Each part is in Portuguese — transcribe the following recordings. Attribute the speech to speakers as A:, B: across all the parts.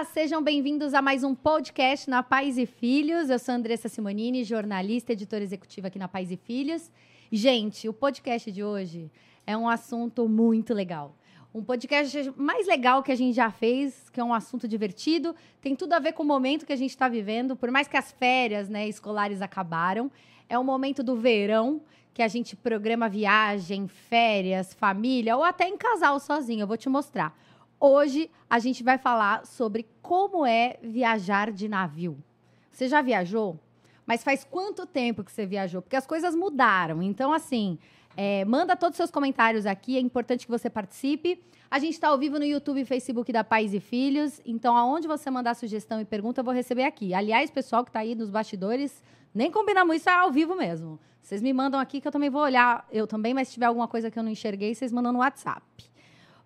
A: Olá, sejam bem-vindos a mais um podcast na Pais e Filhos. Eu sou Andressa Simonini, jornalista, editora executiva aqui na Pais e Filhos. Gente, o podcast de hoje é um assunto muito legal. Um podcast mais legal que a gente já fez, que é um assunto divertido, tem tudo a ver com o momento que a gente está vivendo, por mais que as férias né, escolares acabaram. É o momento do verão, que a gente programa viagem, férias, família, ou até em casal sozinho. Eu vou te mostrar. Hoje a gente vai falar sobre como é viajar de navio. Você já viajou? Mas faz quanto tempo que você viajou? Porque as coisas mudaram. Então, assim, é, manda todos os seus comentários aqui, é importante que você participe. A gente está ao vivo no YouTube e Facebook da Pais e Filhos. Então, aonde você mandar sugestão e pergunta, eu vou receber aqui. Aliás, pessoal que está aí nos bastidores, nem combinamos isso, é ao vivo mesmo. Vocês me mandam aqui que eu também vou olhar. Eu também, mas se tiver alguma coisa que eu não enxerguei, vocês mandam no WhatsApp.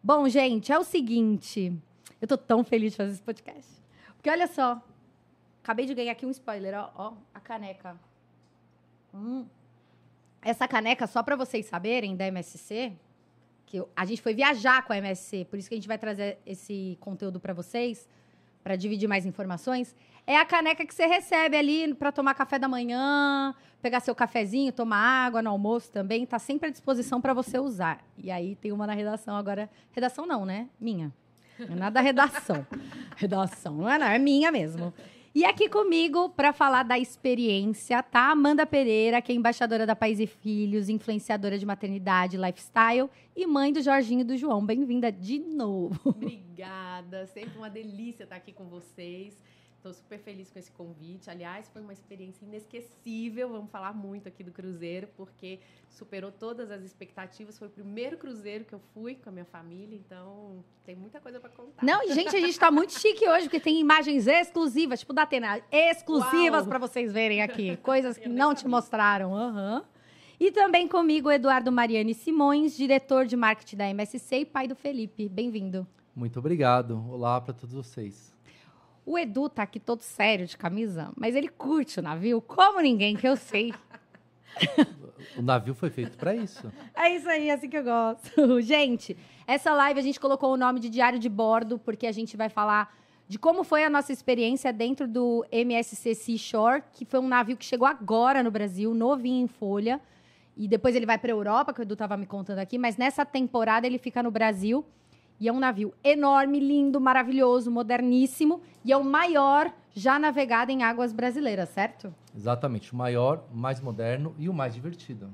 A: Bom, gente, é o seguinte. Eu tô tão feliz de fazer esse podcast. Porque olha só. Acabei de ganhar aqui um spoiler, ó. ó a caneca. Hum. Essa caneca, só para vocês saberem, da MSC, que a gente foi viajar com a MSC, por isso que a gente vai trazer esse conteúdo para vocês, para dividir mais informações. É a caneca que você recebe ali para tomar café da manhã, pegar seu cafezinho, tomar água no almoço também, tá sempre à disposição para você usar. E aí tem uma na redação agora. Redação não, né? Minha. Não é nada redação. redação, não é não, é minha mesmo. E aqui comigo, para falar da experiência, tá? Amanda Pereira, que é embaixadora da Pais e Filhos, influenciadora de maternidade, lifestyle e mãe do Jorginho e do João. Bem-vinda de novo.
B: Obrigada, sempre uma delícia estar aqui com vocês. Estou super feliz com esse convite. Aliás, foi uma experiência inesquecível. Vamos falar muito aqui do cruzeiro, porque superou todas as expectativas. Foi o primeiro cruzeiro que eu fui com a minha família, então tem muita coisa para contar.
A: Não, e gente, a gente está muito chique hoje, porque tem imagens exclusivas, tipo da Atena, exclusivas para vocês verem aqui. Coisas que não te mostraram. Uhum. E também comigo, Eduardo Mariani Simões, diretor de marketing da MSC e pai do Felipe. Bem-vindo.
C: Muito obrigado. Olá para todos vocês.
A: O Edu tá aqui todo sério de camisa, mas ele curte o navio como ninguém que eu sei.
C: o navio foi feito para isso.
A: É isso aí, é assim que eu gosto. Gente, essa live a gente colocou o nome de Diário de Bordo, porque a gente vai falar de como foi a nossa experiência dentro do MSC Seashore, que foi um navio que chegou agora no Brasil, novinho em folha. E depois ele vai para a Europa, que o Edu estava me contando aqui, mas nessa temporada ele fica no Brasil. E é um navio enorme, lindo, maravilhoso, moderníssimo. E é o maior já navegado em águas brasileiras, certo?
C: Exatamente. O maior, mais moderno e o mais divertido.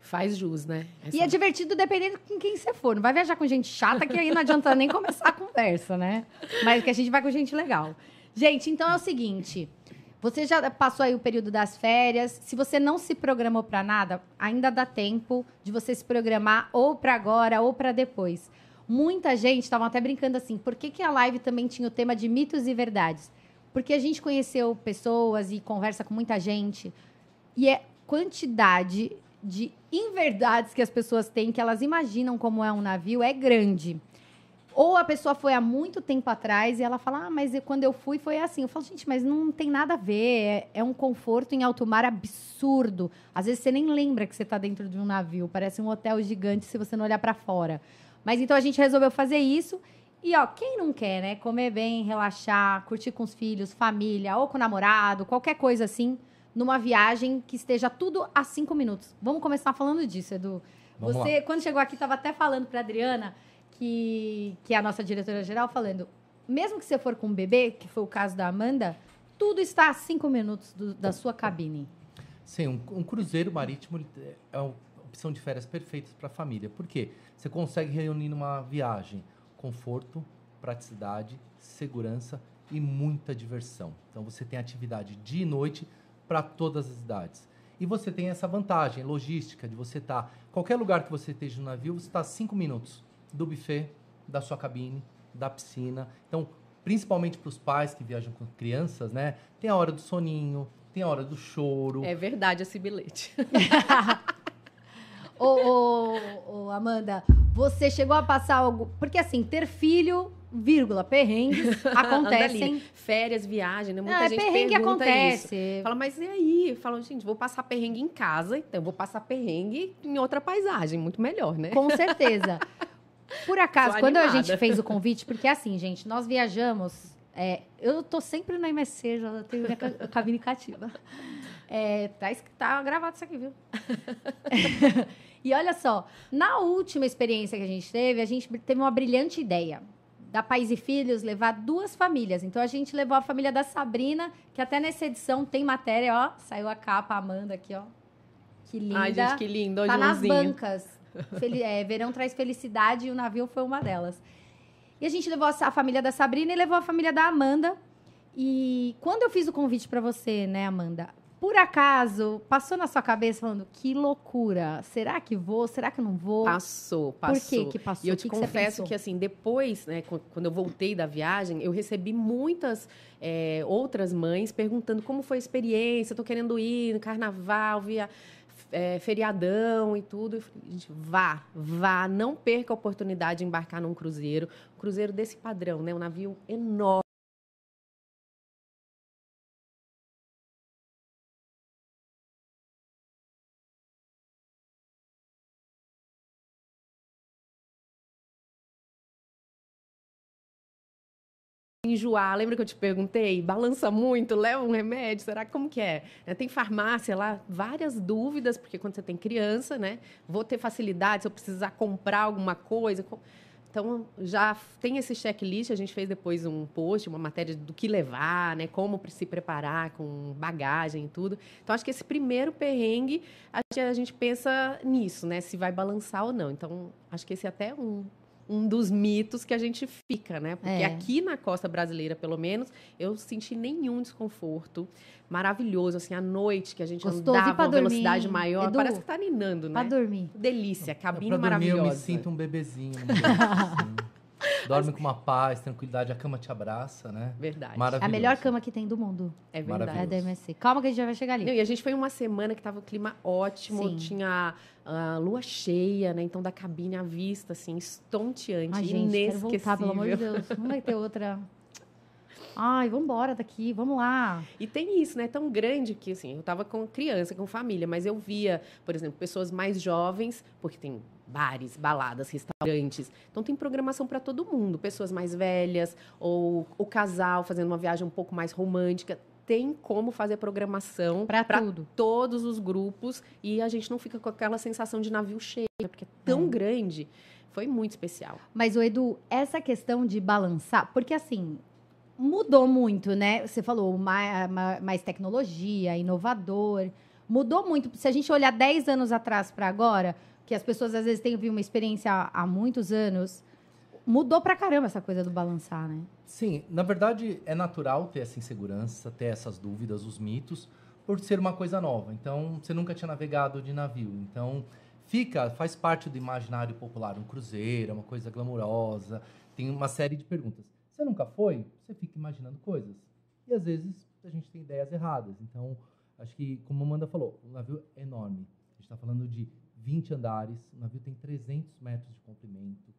B: Faz jus, né?
A: Essa... E é divertido dependendo com quem você for. Não vai viajar com gente chata, que aí não adianta nem começar a conversa, né? Mas que a gente vai com gente legal. Gente, então é o seguinte. Você já passou aí o período das férias. Se você não se programou para nada, ainda dá tempo de você se programar ou para agora ou para depois. Muita gente estava até brincando assim, por que, que a live também tinha o tema de mitos e verdades? Porque a gente conheceu pessoas e conversa com muita gente e é quantidade de inverdades que as pessoas têm, que elas imaginam como é um navio, é grande. Ou a pessoa foi há muito tempo atrás e ela fala, ah, mas quando eu fui foi assim. Eu falo, gente, mas não tem nada a ver. É, é um conforto em alto mar absurdo. Às vezes você nem lembra que você está dentro de um navio. Parece um hotel gigante se você não olhar para fora. Mas então a gente resolveu fazer isso. E, ó, quem não quer, né? Comer bem, relaxar, curtir com os filhos, família, ou com o namorado, qualquer coisa assim, numa viagem que esteja tudo a cinco minutos. Vamos começar falando disso, Edu. Vamos Você, lá. quando chegou aqui, estava até falando para Adriana, que, que é a nossa diretora-geral, falando, mesmo que você for com um bebê, que foi o caso da Amanda, tudo está a cinco minutos do, da sua cabine.
C: Sim, um, um cruzeiro marítimo é uma opção de férias perfeitas para a família. Por quê? Você consegue reunir numa viagem conforto, praticidade, segurança e muita diversão. Então você tem atividade dia e noite para todas as idades. E você tem essa vantagem logística de você estar. Tá, qualquer lugar que você esteja no navio, você está a cinco minutos do buffet, da sua cabine, da piscina. Então, principalmente para os pais que viajam com crianças, né? Tem a hora do soninho, tem a hora do choro.
B: É verdade esse bilhete.
A: ô, ô, ô, Amanda, você chegou a passar algo. Porque assim, ter filho, vírgula, perrengues acontecem.
B: Férias, viagem, né? Muita Não, é gente perrengue acontece. Isso. Fala, mas e aí? Falam, gente, vou passar perrengue em casa, então vou passar perrengue em outra paisagem, muito melhor, né?
A: Com certeza. Por acaso, quando a gente fez o convite, porque assim, gente, nós viajamos É, eu tô sempre no MSC, já tenho minha ca- cabine cativa. É, tá, tá gravado isso aqui, viu? e olha só, na última experiência que a gente teve, a gente teve uma brilhante ideia da Pais e Filhos levar duas famílias. Então a gente levou a família da Sabrina, que até nessa edição tem matéria, ó, saiu a capa, a Amanda aqui, ó. Que linda.
B: Ai, gente, que lindo.
A: Tá nas bancas. Fel- é, Verão traz felicidade e o navio foi uma delas. E a gente levou a a família da Sabrina e levou a família da Amanda. E quando eu fiz o convite pra você, né, Amanda? Por acaso, passou na sua cabeça falando, que loucura. Será que vou? Será que não vou?
B: Passou,
A: Por
B: passou.
A: que que passou?
B: E eu te
A: que
B: confesso que, assim, depois, né, qu- quando eu voltei da viagem, eu recebi muitas é, outras mães perguntando como foi a experiência, tô querendo ir no carnaval, via é, feriadão e tudo. Gente, vá, vá, não perca a oportunidade de embarcar num cruzeiro. Um cruzeiro desse padrão, né? Um navio enorme. Enjoar, lembra que eu te perguntei? Balança muito, leva um remédio, será como que é? É, Tem farmácia lá, várias dúvidas, porque quando você tem criança, né? Vou ter facilidade se eu precisar comprar alguma coisa. Então, já tem esse checklist, a gente fez depois um post, uma matéria do que levar, né? Como se preparar com bagagem e tudo. Então, acho que esse primeiro perrengue, a gente, a gente pensa nisso, né? Se vai balançar ou não. Então, acho que esse é até um, um dos mitos que a gente fica, né? Porque
A: É.
B: aqui na costa brasileira, pelo menos, eu senti nenhum desconforto. Maravilhoso, assim, à noite que a gente
A: Gostoso,
B: andava
A: pra
B: a velocidade maior,
A: Edu?
B: parece que tá ninando,
A: Pra
B: né?
A: dormir.
B: Delícia, cabine
C: pra dormir,
B: maravilhosa.
C: eu me sinto um bebezinho. berço, assim. Dorme com uma paz, tranquilidade, a cama te abraça, né?
B: Verdade.
A: É a
C: Maravilhoso.
A: melhor cama que tem do mundo.
B: É verdade.
A: É a
C: Maravilhoso.
A: da MSC. Calma que a gente já vai chegar ali.
B: Não, e a gente foi uma semana que tava o clima ótimo,
A: Sim.
B: tinha a lua cheia, né? Então da cabine à vista, assim, estonteante,
A: Ai, gente, quero
B: inesquecível.
A: voltar, pelo amor de Deus. Não vai ter outra. Ai, vamos embora daqui, vamos lá.
B: E tem isso, né? Tão grande que, assim, eu tava com criança, com família, mas eu via, por exemplo, pessoas mais jovens, porque tem bares, baladas, restaurantes. Então tem programação para todo mundo. Pessoas mais velhas, ou o casal fazendo uma viagem um pouco mais romântica. Tem como fazer programação
A: tudo.
B: todos os grupos e a gente não fica com aquela sensação de navio cheio, né? porque é tão
A: É.
B: grande. Foi muito especial.
A: Mas, o Edu, essa questão de balançar, porque assim, mudou muito, né? Você falou mais, mais tecnologia, inovador. Mudou muito. Se a gente olhar 10 anos atrás para agora, que as pessoas às vezes têm uma experiência há, muitos anos, mudou pra caramba essa coisa do balançar, né?
C: Sim, na verdade é natural ter essa insegurança, ter essas dúvidas, os mitos, por ser uma coisa nova. Então, você nunca tinha navegado de navio. Então, fica, faz parte do imaginário popular. Um cruzeiro, é uma coisa glamurosa, tem uma série de perguntas. Você nunca foi? Você fica imaginando coisas. E às vezes a gente tem ideias erradas. Então, acho que, como a Amanda falou, o navio é enorme. A gente está falando de 20 andares, o navio tem 300 metros de comprimento,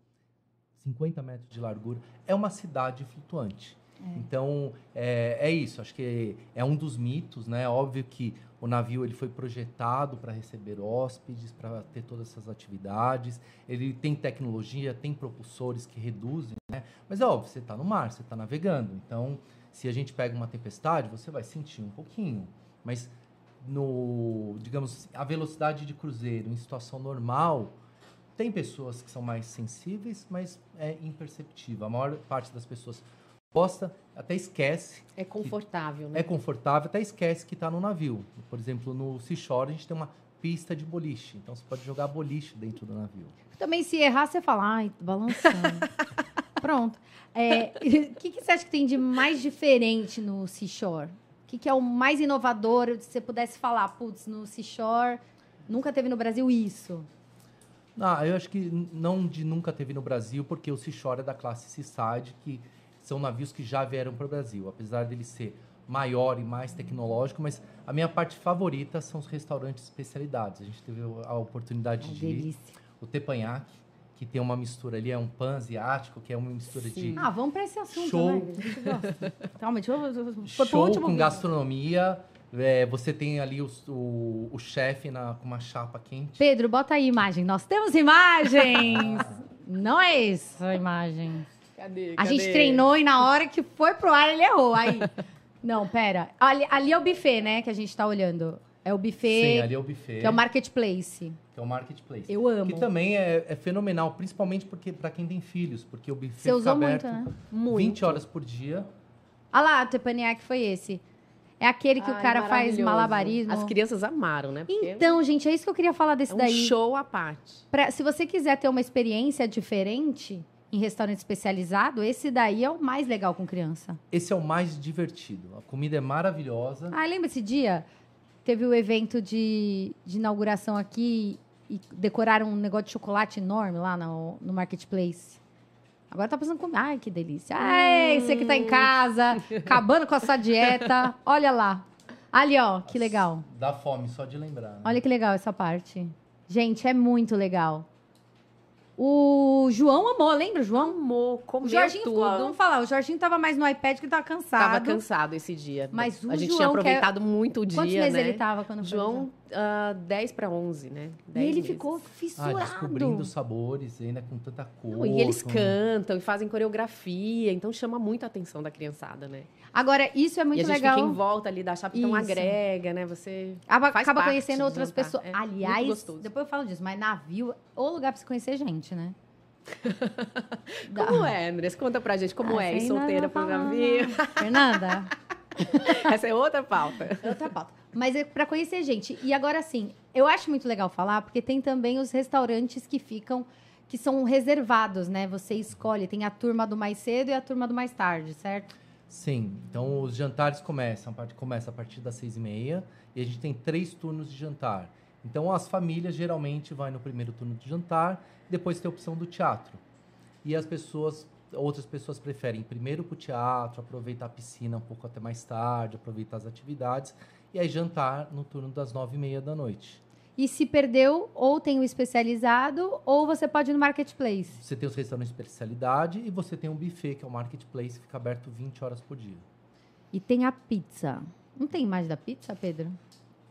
C: 50 metros de largura. É uma cidade flutuante. Então, é, é isso. Acho que é um dos mitos, né? Óbvio que o navio ele foi projetado para receber hóspedes, para ter todas essas atividades. Ele tem tecnologia, tem propulsores que reduzem, né? Mas é óbvio, você está no mar, você está navegando. Então, se a gente pega uma tempestade, você vai sentir um pouquinho. Mas no, digamos, a velocidade de cruzeiro em situação normal, tem pessoas que são mais sensíveis, mas é imperceptível. A maior parte das pessoas gosta, até esquece,
B: É confortável, né?
C: é confortável, até esquece que está no navio. Por exemplo, no Seashore a gente tem uma pista de boliche, então você pode jogar boliche dentro do navio.
A: Também, se errar, você fala, ai, balançando. Pronto. É, O que, que você acha que tem de mais diferente no Seashore? O que, que é o mais inovador? Se você pudesse falar, putz, no Seashore, nunca teve no Brasil isso.
C: Ah, eu acho que não de nunca teve no Brasil, porque o Seashore é da classe Seaside, que são navios que já vieram para o Brasil, apesar dele ser maior e mais tecnológico, mas a minha parte favorita são os restaurantes especialidades. A gente teve a oportunidade
A: Ai,
C: de ir
A: delícia.
C: o tepanhaque, que tem uma mistura ali, é um pan asiático, que é uma mistura de
B: Sim.
A: Ah, vamos para esse assunto,
C: Show.
A: né? Calma, deixa eu...
C: Show
A: último
C: com
A: vídeo.
C: gastronomia. É, você tem ali os- o, o chefe na- com uma chapa quente.
A: Pedro, bota aí a imagem. Nós temos imagens! Não é essa a imagem.
B: Cadê?
A: A
B: Cadê?
A: gente treinou e na hora que foi pro ar ele errou. Aí. Não, pera. Ali, ali é o buffet, né? Que a gente tá olhando. É o buffet,
C: Sim, ali é o buffet,
A: que é o marketplace.
C: que é o marketplace.
A: Eu amo.
C: Que também é, é fenomenal, principalmente porque para quem tem filhos, porque o buffet
A: Você
C: fica
A: usou
C: aberto
A: muito, né?
B: Muito.
C: 20 horas por dia.
A: Olha lá, o Teppanyaki foi esse. É aquele que o
B: Ai,
A: cara faz malabarismo.
B: As crianças amaram, né? Porque
A: Então, gente, é isso que eu queria falar desse
B: é um
A: daí.
B: show à parte.
A: Pra- se você quiser ter uma experiência diferente em restaurante especializado, esse daí é o mais legal com criança.
C: Esse é o mais divertido. A comida é maravilhosa.
A: Ah, lembra esse dia? Teve o evento de, de inauguração aqui e decoraram um negócio de chocolate enorme lá no, no Marketplace. Agora tá pensando comer. Ai, que delícia. Ai, você que tá em casa, acabando com a sua dieta. Olha lá. Ali, ó, que legal.
C: Dá fome só de lembrar. né?
A: Olha que legal essa parte. Gente, é muito legal. O João amou, lembra, João?
B: Amor,
A: O
B: comeu
A: Jorginho
B: tudo.
A: ficou, vamos falar, o Jorginho tava mais no iPad que tava cansado.
B: Tava cansado esse dia.
A: Mas o
B: A gente
A: João
B: tinha
A: quer-
B: aproveitado muito o dia,
A: Quantos meses
B: né?
A: ele tava quando foi?
B: João, ah, 10 para 11, né?
A: E
B: 10
A: ele
B: meses.
A: ficou
C: Ah,
A: fissurado.
C: descobrindo os sabores, ainda com tanta cor.
B: Não, e eles
C: com-
B: cantam e fazem coreografia, então chama muito a atenção da criançada, né?
A: Agora, isso é muito
B: e a gente
A: legal.
B: fica em volta ali da chapa, então
A: Isso.
B: agrega, né? Você
A: Acaba,
B: faz
A: acaba
B: parte
A: conhecendo
B: do
A: outras
B: jantar.
A: pessoas.
B: É,
A: Aliás, depois eu falo disso, mas navio, ou lugar pra se conhecer gente, né? Da-
B: Como é, Andrés? Conta pra gente como
A: Ah,
B: é solteira pro navio.
A: Fernanda,
B: Essa é outra pauta.
A: é outra pauta. Mas é pra conhecer gente. E agora, assim, eu acho muito legal falar, porque tem também os restaurantes que ficam, que são reservados, né? Você escolhe, tem a turma do mais cedo e a turma do mais tarde, certo?
C: Sim, então os jantares começam, começa a partir das seis e meia e a gente tem três turnos de jantar. Então as famílias geralmente vai no primeiro turno de jantar, depois tem a opção do teatro. E as pessoas, outras pessoas preferem ir primeiro para o teatro, aproveitar a piscina um pouco até mais tarde, aproveitar as atividades e aí jantar no turno das nove e meia da noite.
A: E se perdeu, ou tem o especializado, ou você pode ir no marketplace.
C: Você tem os restaurantes de especialidade e você tem um buffet, que é o marketplace, que fica aberto 20 horas por dia.
A: E tem a pizza. Não tem imagem da pizza, Pedro?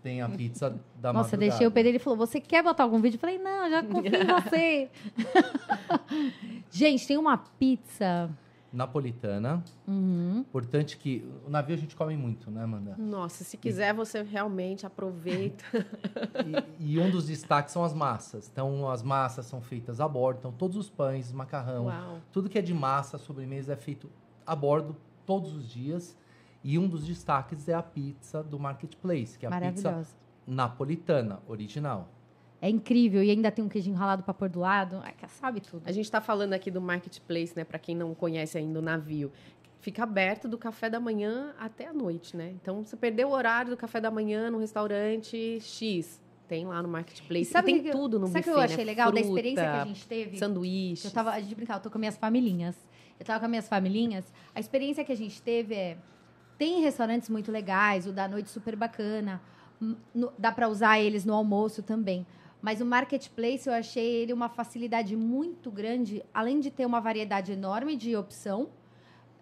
C: Tem a pizza da
A: Nossa,
C: madrugada.
A: deixei o Pedro, ele falou, você quer botar algum vídeo? Eu falei, não, já confio em você. Gente, tem uma pizza...
C: Napolitana.
A: Uhum.
C: Importante que o navio a gente come muito, né, Amanda?
B: Nossa, se quiser, você realmente aproveita.
C: E, e um dos destaques são as massas. Então, as massas são feitas a bordo. Então, todos os pães, macarrão,
B: Uau.
C: tudo que é de massa, sobremesa, é feito a bordo todos os dias. E um dos destaques é a pizza do Marketplace, que é a pizza napolitana, original.
A: É incrível. E ainda tem um queijinho ralado pra pôr do lado. Ai, sabe tudo.
B: A gente está falando aqui do marketplace, né? Para quem não conhece ainda o navio. Fica aberto do café da manhã até a noite, né? Então, você perdeu o horário do café da manhã no restaurante X. Tem lá no marketplace. E,
A: sabe
B: tem
A: o que
B: tudo no
A: Sabe o que
B: buffet,
A: eu achei
B: né?
A: legal da
B: Fruta,
A: experiência que a gente teve?
B: Sanduíche.
A: Eu tava, a gente brincava, eu tô com minhas familhinhas. Eu tava com as minhas familhinhas. A experiência que a gente teve é. Tem restaurantes muito legais, o da noite super bacana. Hum, no- dá pra usar eles no almoço também. Mas o marketplace eu achei ele uma facilidade muito grande, além de ter uma variedade enorme de opção.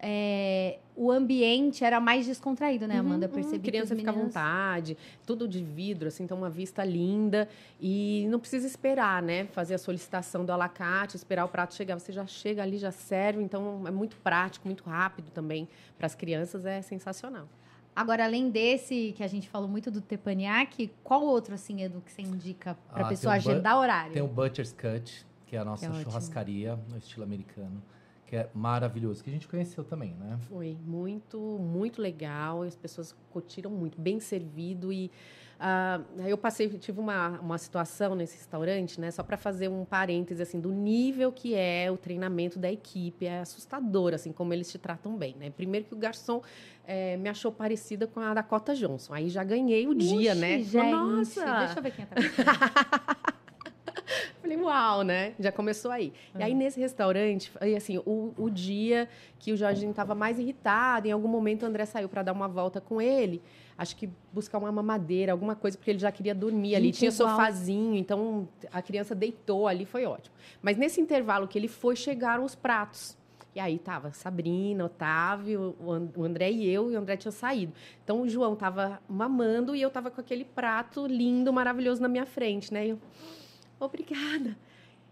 A: é, o ambiente era mais descontraído, né, Amanda? Eu
B: Uhum,
A: percebi
B: criança
A: que os
B: fica à vontade, tudo de vidro, assim, então uma vista linda. E não precisa esperar, né? Fazer a solicitação do alacate, esperar o prato chegar. Você já chega ali, já serve. Então é muito prático, muito rápido também. Para as crianças é sensacional.
A: Agora, além desse, que a gente falou muito do Teppanyaki, qual outro, assim, Edu, que você indica
C: Ah,
A: pra
C: tem
A: pessoa agendar horário?
C: Tem o Butcher's Cut, que é a nossa
A: Que é ótimo.
C: churrascaria no estilo americano, que é maravilhoso, que a gente conheceu também, né?
B: Foi muito, muito legal. As pessoas curtiram muito, bem servido. E aí eu passei, tive uma, uma situação nesse restaurante, né? Só para fazer um parêntese, assim, do nível que é o treinamento da equipe. É assustador, assim, como eles te tratam bem, né? Primeiro que o garçom eh, me achou parecida com a Dakota Johnson. Aí já ganhei o dia,
A: Uxi,
B: né?
A: Gente,
B: Nossa!
A: Deixa eu ver quem é
B: Falei, uau, né? Já começou aí. E aí, nesse restaurante, assim, o, o dia que o Jorginho estava mais irritado, em algum momento o André saiu para dar uma volta com ele, acho que buscar uma mamadeira, alguma coisa, porque ele já queria dormir ali.
A: Gente,
B: Tinha
A: igual.
B: sofazinho, então a criança deitou ali, foi ótimo. Mas nesse intervalo que ele foi, chegaram os pratos. E aí tava Sabrina, Otávio, o And- o André e eu, e o André tinha saído. Então o João tava mamando e eu tava com aquele prato lindo, maravilhoso na minha frente, né? E eu, obrigada.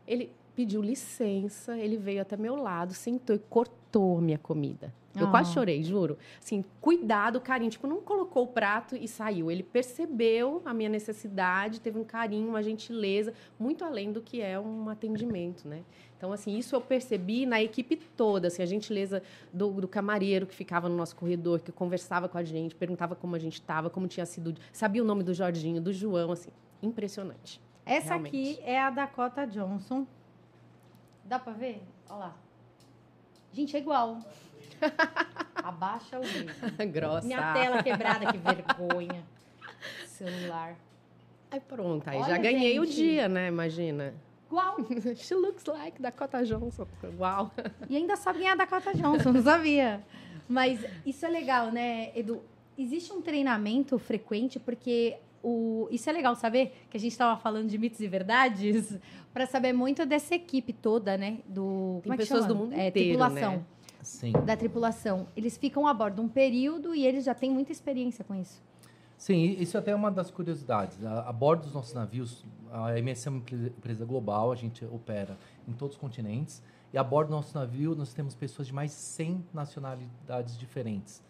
B: Ele pediu licença, ele veio até meu lado, sentou e cortou minha comida. Eu quase
A: Ah.
B: chorei, juro. Assim, cuidado, carinho. Tipo, não colocou o prato e saiu. Ele percebeu a minha necessidade, teve um carinho, uma gentileza, muito além do que é um atendimento, né? Então, assim, isso eu percebi na equipe toda, assim, a gentileza do, do camareiro que ficava no nosso corredor, que conversava com a gente, perguntava como a gente estava, como tinha sido, sabia o nome do Jorginho, do João, assim, impressionante.
A: Essa
B: Realmente.
A: aqui é a Dakota Johnson. Dá pra ver? Olha lá. Gente, é igual. Abaixa o dedo.
B: Grossa.
A: Minha tela quebrada, que vergonha. Celular.
B: Aí pronto, aí
A: Olha,
B: já ganhei o
A: gente.
B: dia, né? Imagina.
A: Igual.
B: She looks like Dakota Johnson. Uau.
A: E ainda sabe quem é a Dakota Johnson, não sabia. Mas isso é legal, né, Edu? Existe um treinamento frequente, porque o... isso é legal saber, que a gente estava falando de mitos e verdades, para saber muito dessa equipe toda, né? Do,
B: Tem
A: como é que
B: pessoas
A: chama?
B: do mundo
A: é,
B: inteiro,
A: tripulação.
B: né?
C: Sim.
A: Da tripulação. Eles ficam a bordo um período e eles já têm muita experiência com isso.
C: Sim, isso até é uma das curiosidades. A, a bordo dos nossos navios, a MS é uma empre- empresa global, a gente opera em todos os continentes. E a bordo do nosso navio, nós temos pessoas de mais de 100 nacionalidades diferentes,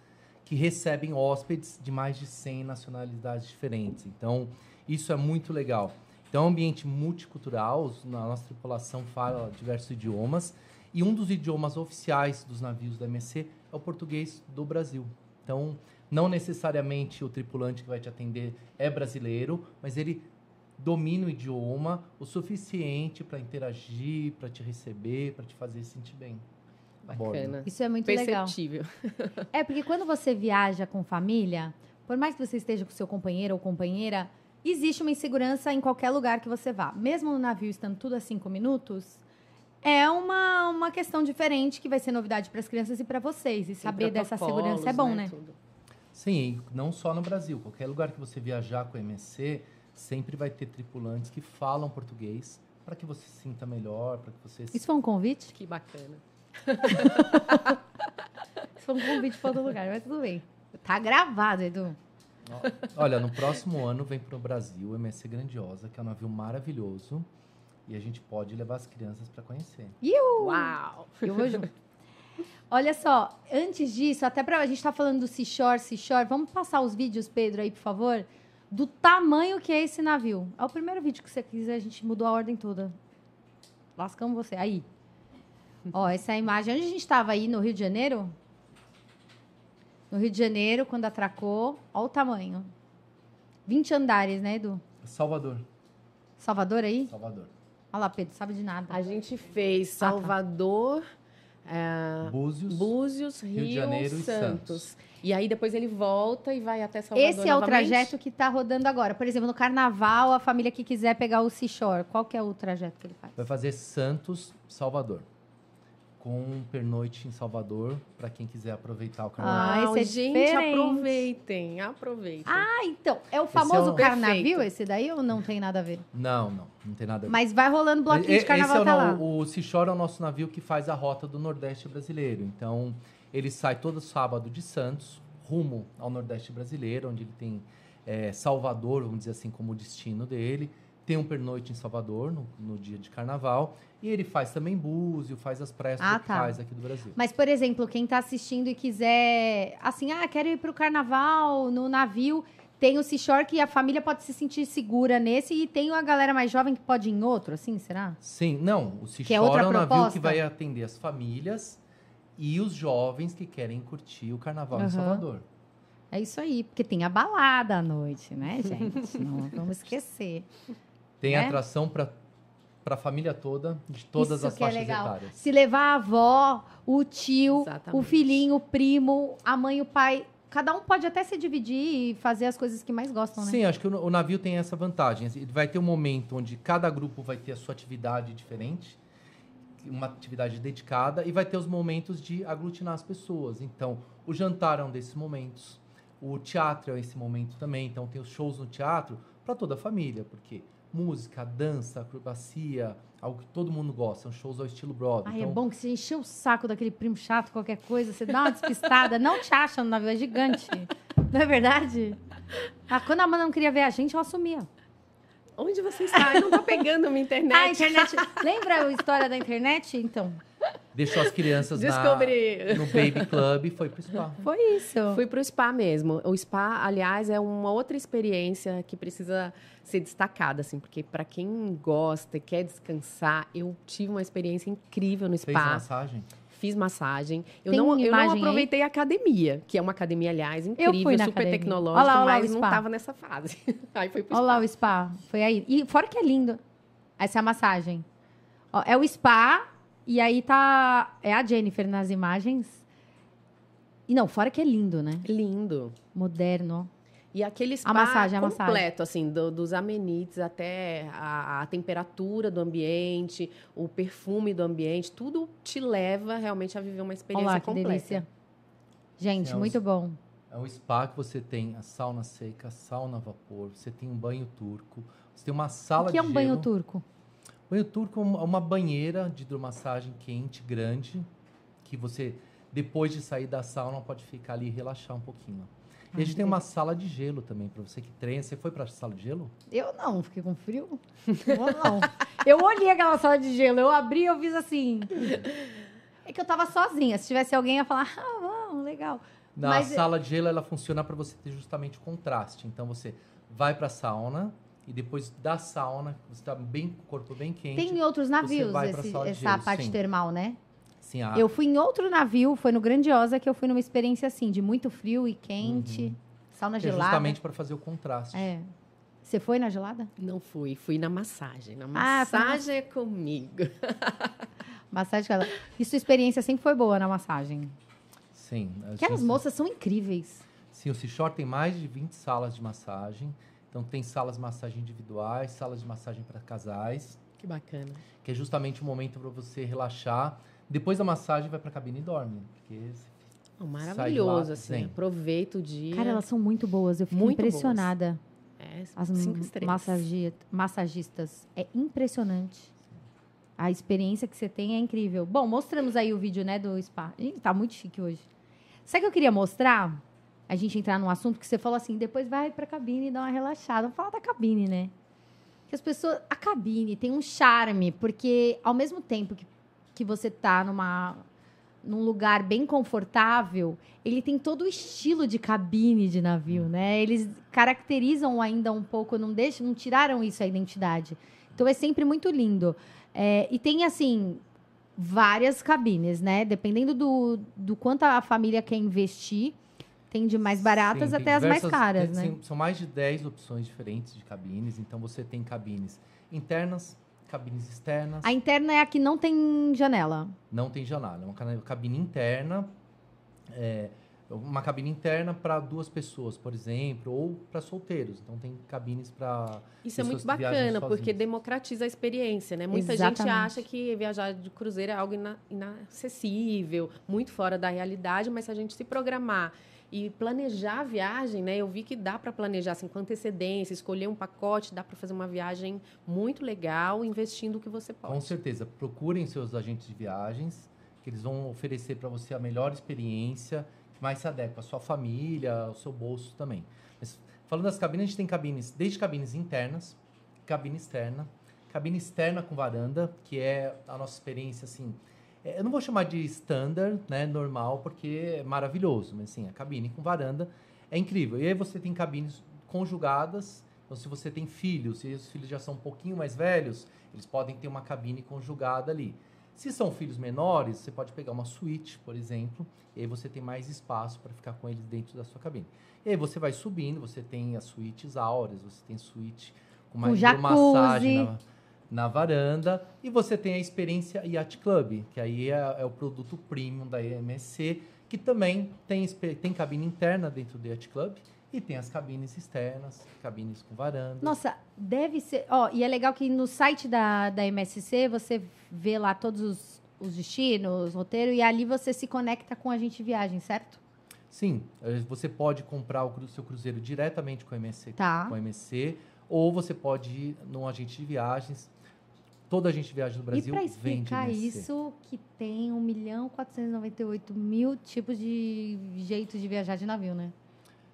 C: que recebem hóspedes de mais de 100 nacionalidades diferentes. Então, isso é muito legal. Então, é um ambiente multicultural, na nossa tripulação fala diversos idiomas, e um dos idiomas oficiais dos navios da MSC é o português do Brasil. Então, não necessariamente o tripulante que vai te atender é brasileiro, mas ele domina o idioma o suficiente para interagir, para te receber, para te fazer sentir bem.
B: Bacana.
A: Isso é muito legal.
B: Perceptível.
A: É, porque quando você viaja com família, por mais que você esteja com seu companheiro ou companheira, existe uma insegurança em qualquer lugar que você vá. Mesmo no navio estando tudo a cinco minutos, é uma, uma questão diferente que vai ser novidade para as crianças e para vocês. E saber dessa segurança é bom, né?
B: Tudo.
C: Sim, e não só no Brasil. Qualquer lugar que você viajar com a MSC, sempre vai ter tripulantes que falam português para que você se sinta melhor, para que você
A: Isso foi um convite?
B: Que bacana.
A: Isso foi um convite para outro lugar, mas tudo bem. Tá gravado, Edu.
C: Olha, no próximo ano vem para o Brasil o MSC Grandiosa, que é um navio maravilhoso. E a gente pode levar as crianças para conhecer.
B: Uau!
A: Eu vou junto. Olha só, antes disso, até pra. A gente tá falando do Seashore, Seashore. Vamos passar os vídeos, Pedro, aí, por favor? Do tamanho que é esse navio. É o primeiro vídeo que você quiser, a gente mudou a ordem toda. Lascamos você. Aí. Ó, essa é a imagem. Onde a gente tava aí? No Rio de Janeiro? No Rio de Janeiro, quando atracou. Olha o tamanho. 20 andares, né, Edu?
C: Salvador.
A: Salvador aí?
C: Salvador.
A: Olha lá, Pedro, sabe de nada.
B: A gente fez
A: Ah, tá.
B: Salvador, é,
C: Búzios.
B: Búzios, Rio,
C: de Janeiro e
B: Santos.
C: Santos.
B: E aí depois ele volta e vai até Salvador
A: Esse é o
B: novamente.
A: trajeto que está rodando agora. Por exemplo, no carnaval, a família que quiser pegar o Seashore, qual que é o trajeto que ele faz?
C: Vai fazer Santos, Salvador. Com um pernoite em Salvador, para quem quiser aproveitar o carnaval.
A: Ah, esse é
B: gente,
A: diferente.
B: aproveitem, aproveitem.
A: Ah, então, é o
C: é
A: famoso
C: um-
A: carnavio
B: Perfeito.
A: esse daí ou não tem nada a ver?
C: Não, não, não tem nada a ver.
A: Mas vai rolando bloquinho
C: Mas
A: de carnaval
C: Esse é o,
A: lá.
C: no- o é o nosso navio que faz a rota do Nordeste brasileiro. Então, ele sai todo sábado de Santos, rumo ao Nordeste brasileiro, onde ele tem é, Salvador, vamos dizer assim, como destino dele. Tem um pernoite em Salvador, no, no dia de carnaval. E ele faz também Búzio, faz as praias
A: Ah, tá.
C: tropicais aqui do Brasil.
A: Mas, por exemplo, quem está assistindo e quiser, assim, ah, quero ir para o carnaval no navio, tem o Seashore que a família pode se sentir segura nesse e tem a galera mais jovem que pode ir em outro, assim, será?
C: Sim, não. O Seashore
A: Que é
C: é,
A: outra
C: um navio
A: proposta?
C: que vai atender as famílias e os jovens que querem curtir o carnaval
A: Aham.
C: em Salvador.
A: É isso aí, porque tem a balada à noite, né, gente? não vamos esquecer.
C: Tem
A: Né?
C: atração para a família toda, de todas
A: Isso
C: as
A: que é
C: faixas
A: legal.
C: etárias.
A: Se levar a avó, o tio,
B: Exatamente.
A: o filhinho, o primo, a mãe, o pai, cada um pode até se dividir e fazer as coisas que mais gostam, né?
C: Sim, acho que o, navio tem essa vantagem. Ele vai ter um momento onde cada grupo vai ter a sua atividade diferente, uma atividade dedicada, e vai ter os momentos de aglutinar as pessoas. Então, o jantar é um desses momentos, o teatro é esse momento também. Então, tem os shows no teatro para toda a família, porque música, dança, acrobacia, algo que todo mundo gosta, são shows ao estilo Broadway.
A: Ai, é
C: Então,
A: bom que você encheu o saco daquele primo chato, qualquer coisa, você dá uma despistada, não te acha no navio, é gigante. Não é verdade? Ah, quando a Amanda não queria ver a gente, eu assumia.
B: Onde você está? Eu não tô pegando minha internet.
A: Ah, a internet. Lembra a história da internet? Então,
C: Deixou as crianças na,
B: Descobri.
C: no Baby Club e foi pro spa.
A: foi isso.
B: Fui pro spa mesmo. O spa, aliás, é uma outra experiência que precisa ser destacada, assim, porque para quem gosta e quer descansar, eu tive uma experiência incrível no
C: Fez
B: spa.
C: massagem?
B: Fiz massagem. Eu
A: Tem
B: não, eu
A: imagem
B: não
A: aí?
B: aproveitei a academia, que é uma academia, aliás, incrível,
A: fui na
B: super
A: academia.
B: tecnológica,
A: Olha lá, olha lá o
B: mas não
A: spa.
B: tava nessa fase. Aí fui pro
A: Olha
B: spa.
A: lá o spa. Foi aí. E fora que é lindo. Essa é a massagem. Ó, é o spa. E aí tá. É a Jennifer nas imagens. E não, fora que é lindo, né?
B: Lindo.
A: Moderno.
B: E aquele spa
A: massagem, a
B: completo,
A: massagem.
B: assim, do- dos amenites até a, a temperatura do ambiente, o perfume do ambiente, tudo te leva realmente a viver uma experiência
A: lá, que
B: completa.
A: delícia. Gente,
C: É,
A: muito bom.
C: É um spa que você tem a sauna seca, a sauna a vapor, você tem um banho turco, você tem uma sala
A: O que é
C: de
A: um banho
C: gelo.
A: turco?
C: Banho turco é uma banheira de hidromassagem quente, grande, que você, depois de sair da sauna, pode ficar ali e relaxar um pouquinho. E a gente tem uma sala de gelo também, para você que treina. Você foi pra sala de gelo?
A: Eu não, fiquei com frio. Eu não. Eu olhei aquela sala de gelo, eu abri e eu fiz assim. É que eu tava sozinha. Se tivesse alguém, ia falar, ah, vamos, legal.
C: Na
A: Mas-
C: sala de gelo, ela funciona para você ter justamente o contraste. Então, você vai pra sauna e depois da sauna, você tá bem com o corpo bem quente.
A: Tem em outros navios esse- essa
C: gelo,
A: parte
C: sim.
A: termal, né?
C: Sim, a-
A: Eu fui em outro navio, foi no Grandiosa, que eu fui numa experiência assim, de muito frio e quente, sauna
C: que é
A: gelada.
C: justamente para fazer o contraste.
A: É. Você foi na gelada?
B: Não fui, fui na massagem. Na
A: Ah,
B: massagem é comigo.
A: Massagem gelada. E sua experiência sempre foi boa na massagem.
C: Sim.
A: Aquelas
C: gente-
A: moças são incríveis.
C: Sim, o Seashore tem mais de 20 salas de massagem. Então, tem salas de massagem individuais, salas de massagem para casais,
B: Que bacana.
C: que é justamente o momento para você relaxar. Depois da massagem, vai para a cabine e dorme. Porque
B: Oh,
C: de lá,
B: maravilhoso, assim.
C: zen.
B: Aproveita o dia.
A: Cara, elas são muito boas. Eu fico
B: Muito
A: impressionada.
B: É,
A: As
B: cinco
A: m-
B: estrelas.
A: massagi- massagistas. É impressionante. A experiência que você tem é incrível. Bom, mostramos aí o vídeo, né, do spa. Ih, tá muito chique hoje. Sabe o que eu queria mostrar? A gente entrar num assunto que você falou assim, depois vai pra cabine e dá uma relaxada. Vamos falar da cabine, né? Que as pessoas... A cabine tem um charme, porque ao mesmo tempo que, que você tá numa, num lugar bem confortável, ele tem todo o estilo de cabine de navio, né? Eles caracterizam ainda um pouco, não deixam, não tiraram isso a identidade. Então é sempre muito lindo. É, e tem assim várias cabines, né? Dependendo do, do quanto a família quer investir, tem de mais baratas
C: Sim,
A: até as mais
C: diversas-
A: caras,
C: tem-
A: né?
C: São mais de 10 opções diferentes de cabines. Então, você tem cabines internas, cabines externas.
A: A interna é a que não tem janela.
C: Não tem janela. É uma cabine interna. é, uma cabine interna para duas pessoas, por exemplo, ou para solteiros. Então, tem cabines para.
B: Isso é muito bacana, porque democratiza a experiência, né? Muita gente
A: Exatamente.
B: acha que viajar de cruzeiro é algo ina- inacessível, muito fora da realidade, mas se a gente se programar e planejar a viagem, né? Eu vi que dá para planejar assim, com antecedência, escolher um pacote, dá para fazer uma viagem muito legal, investindo o que você pode.
C: Com certeza. Procurem seus agentes de viagens, que eles vão oferecer para você a melhor experiência, que mais se adequa à sua família, ao seu bolso também. Mas, falando das cabines, a gente tem cabines, desde cabines internas, cabine externa, cabine externa com varanda, que é a nossa experiência, assim, eu não vou chamar de standard, né, normal, porque é maravilhoso, mas assim, a cabine com varanda é incrível. E aí você tem cabines conjugadas, então se você tem filhos, e os filhos já são um pouquinho mais velhos, eles podem ter uma cabine conjugada ali. Se são filhos menores, você pode pegar uma suíte, por exemplo, e aí você tem mais espaço para ficar com eles dentro da sua cabine. E aí você vai subindo, você tem as suítes áureas, você tem suíte com hidromassagem
A: jacuzzi.
C: na, na varanda, e você tem a experiência Yacht Club, que aí é, é o produto premium da MSC, que também tem, tem cabine interna dentro do Yacht Club, e tem as cabines externas, cabines com varanda.
A: Nossa, deve ser. Ó, e é legal que no site da, da MSC você vê lá todos os, os destinos, roteiro, e ali você se conecta com a gente de viagem, certo?
C: Sim, eh, você pode comprar o seu cruzeiro diretamente com a MSC,
A: Tá.
C: com a MSC ou você pode ir num agente de viagens. Toda agente de viagem do
A: E
C: Brasil
A: para
C: vende
A: explicar isso, que tem 1 milhão 498 mil tipos de jeitos de viajar de navio, né?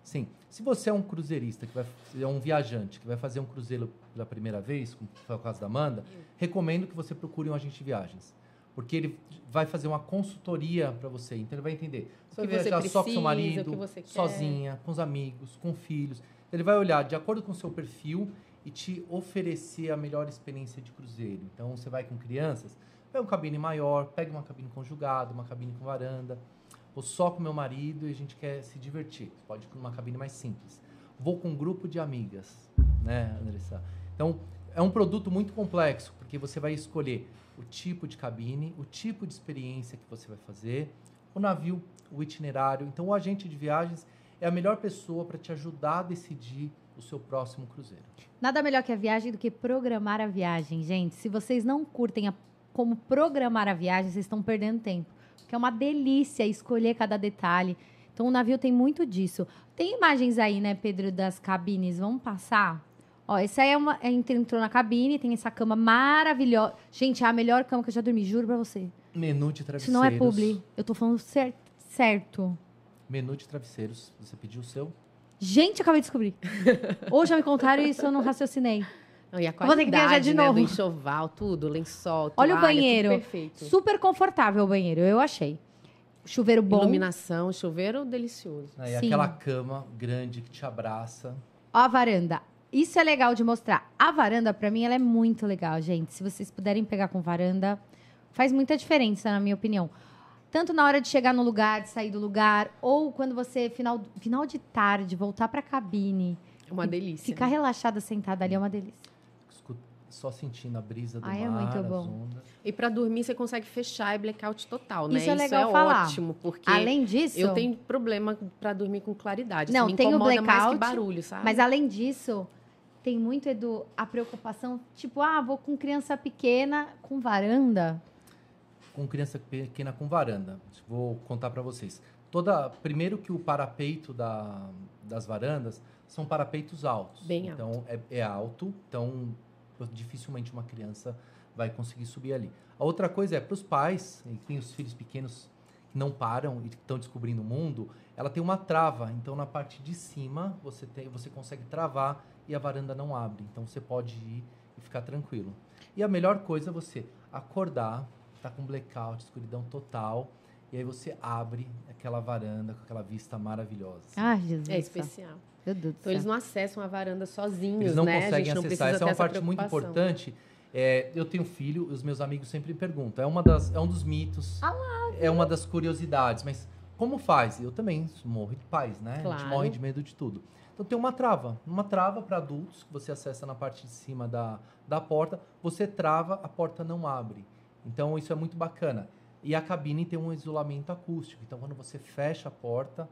C: Sim. Se você é um cruzeirista, que vai, é um viajante, que vai fazer um cruzeiro pela primeira vez, como foi o caso da Amanda, recomendo que você procure um agente de viagens. Porque ele vai fazer uma consultoria para você. Então ele vai entender. Você
B: que
C: vai
B: você
C: viajar só com seu
B: precisa,
C: marido, sozinha, com os amigos, com filhos. Ele vai olhar de acordo com o seu perfil e te oferecer a melhor experiência de cruzeiro. Então você vai com crianças, pega uma cabine maior, pega uma cabine conjugada, uma cabine com varanda ou só com meu marido e a gente quer se divertir. Pode ir uma cabine mais simples. Vou com um grupo de amigas, né, Andressa? Então, é um produto muito complexo, porque você vai escolher o tipo de cabine, o tipo de experiência que você vai fazer, o navio, o itinerário. Então, o agente de viagens é a melhor pessoa para te ajudar a decidir o seu próximo cruzeiro.
A: Nada melhor que a viagem do que programar a viagem, gente. Se vocês não curtem a- como programar a viagem, vocês estão perdendo tempo. Porque é uma delícia escolher cada detalhe. Então o navio tem muito disso. Tem imagens aí, né, Pedro, das cabines? Vamos passar? Ó, essa aí é uma. Gente entrou na cabine, tem essa cama maravilhosa. Gente, é a melhor cama que eu já dormi, juro pra você.
C: Menu de
A: Isso
C: travesseiros.
A: não é publi. Eu tô falando cer certo.
C: Menu de travesseiros. Você pediu o seu?
A: Gente, acabei de descobrir. Hoje já me contaram isso, eu não raciocinei.
B: Não, e a
A: vou ter que viajar
B: qualidade
A: de
B: né,
A: novo.
B: do enxoval, tudo, lençol,
A: Olha o
B: toalha,
A: banheiro.
B: perfeito.
A: Super confortável o banheiro, eu achei. Chuveiro bom.
B: Iluminação, chuveiro delicioso.
C: Aí
A: Sim.
C: aquela cama grande que te abraça.
A: Ó a varanda. Isso é legal de mostrar. A varanda, pra mim, ela é muito legal, gente. Se vocês puderem pegar com varanda, faz muita diferença, na minha opinião. Tanto na hora de chegar no lugar, de sair do lugar, ou quando você, final, final de tarde, voltar pra cabine,
B: É uma delícia.
A: ficar
B: né?
A: relaxada, sentada ali, é uma delícia.
C: Só sentindo a brisa do
A: Ai, é
C: mar,
A: muito
C: as
A: bom.
C: ondas.
B: E pra dormir você consegue fechar e blackout total, né?
A: Isso é legal falar.
B: ótimo, porque
A: Além disso,
B: eu tenho problema pra dormir com claridade.
A: Não,
B: assim, me
A: tem o
B: incomoda mais
A: blackout,
B: que barulho, sabe?
A: mas além disso, tem muito, Edu, a preocupação, tipo, ah, vou com criança pequena, com varanda.
C: Com criança pequena com varanda. Vou contar para vocês. Toda, primeiro que o parapeito da, das varandas são parapeitos altos.
B: Bem
C: então é, é alto, então dificilmente uma criança vai conseguir subir ali. A outra coisa é para os pais que têm os filhos pequenos que não param e estão descobrindo o mundo, ela tem uma trava. Então na parte de cima você tem, você consegue travar e a varanda não abre. Então você pode ir e ficar tranquilo. E a melhor coisa é você acordar, tá com blackout, escuridão total, e aí você abre aquela varanda com aquela vista maravilhosa.
A: Ah, Jesus.
B: É especial.
A: Meu Deus
B: Então eles não acessam a varanda sozinhos,
C: Eles não
B: né? a
C: conseguem
B: gente não
C: acessar.
B: precisa
C: Essa é uma
B: essa
C: parte muito importante. É, eu tenho filho e os meus amigos sempre perguntam. É, uma das, é um dos mitos. é uma das curiosidades. Mas como faz? Eu também morro de paz, né? A
B: Claro.
C: gente morre de medo de tudo. Então tem uma trava. Uma trava para adultos que você acessa na parte de cima da, da porta. Você trava, a porta não abre. Então isso é muito bacana. E a cabine tem um isolamento acústico. Então quando você fecha a porta,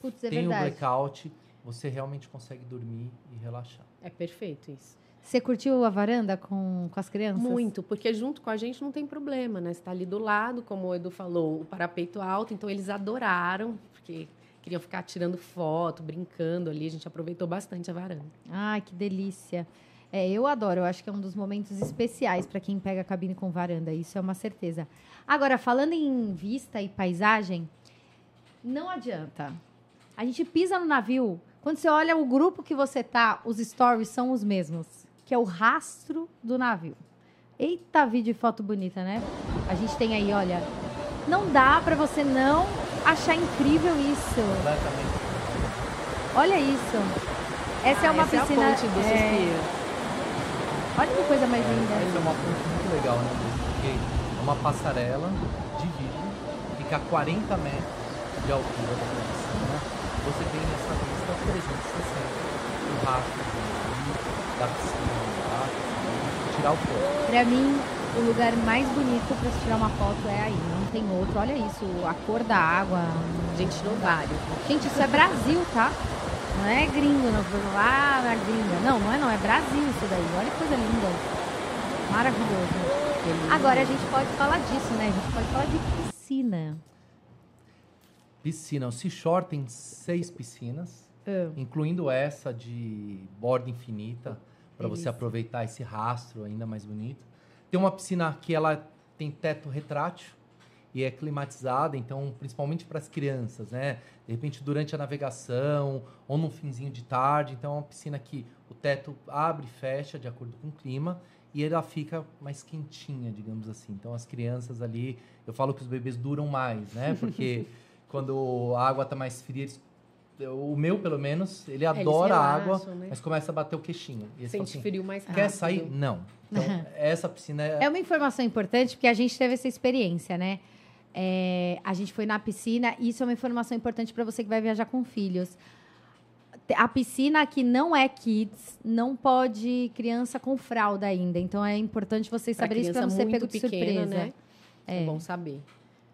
A: Putz, é
C: tem o
A: verdade.
C: blackout, você realmente consegue dormir e relaxar.
B: É perfeito isso.
A: Você curtiu a varanda com, com as crianças?
B: Muito, porque junto com a gente não tem problema, né? Você tá ali do lado, como o Edu falou, o parapeito alto, então eles adoraram, porque queriam ficar tirando foto, brincando ali, a gente aproveitou bastante a varanda.
A: Ai, que delícia. É, eu adoro. Eu acho que é um dos momentos especiais para quem pega a cabine com varanda. Isso é uma certeza. Agora, falando em vista e paisagem, não adianta. A gente pisa no navio. Quando você olha o grupo que você tá, os stories são os mesmos, que é o rastro do navio. Eita, vídeo e foto bonita, né? A gente tem aí, olha, não dá para você não achar incrível isso.
C: Completamente.
A: Olha isso. Essa é uma
B: Essa
A: piscina.
B: é a ponte do
A: é,
B: suspiro.
A: Olha que coisa mais linda.
C: Essa é uma ponte muito legal, né? Porque é uma passarela de vidro, fica a 40 metros de altura da piscina. Você tem essa vista 360 do rastro do- da piscina e tirar o foto.
A: Pra mim, o lugar mais bonito pra se tirar uma foto é aí. Não tem outro. Olha isso, a cor da água.
B: Gente tirou vários.
A: Gente, isso é Brasil, tá? Não é gringo, não foi lá na gringa. Não, não é não, é Brasil isso daí. Olha que coisa linda. Maravilhoso. Agora a gente pode falar disso, né? A gente pode falar de piscina.
C: Piscina, o Seashore tem seis piscinas,
A: Ah.
C: incluindo essa de borda infinita, para você aproveitar esse rastro ainda mais bonito. Tem uma piscina que ela tem teto retrátil, e é climatizada, então principalmente para as crianças, né? De repente durante a navegação ou no finzinho de tarde, então é uma piscina que o teto abre e fecha de acordo com o clima e ela fica mais quentinha, digamos assim. Então as crianças ali, eu falo que os bebês duram mais, né? Porque quando a água está mais fria, eles o meu, pelo menos, ele adora a água,
B: né?
C: mas começa a bater o queixinho. E
B: Sente assim, frio mais rápido.
C: Quer sair? Não. Então, essa piscina é...
A: É uma informação importante, porque a gente teve essa experiência, né? É, a gente foi na piscina, e isso é uma informação importante para você que vai viajar com filhos. A piscina que não é kids, não pode criança com fralda ainda. Então é importante vocês saberem isso para não ser pego
B: muito
A: de
B: pequena,
A: surpresa.
B: né? É. bom saber.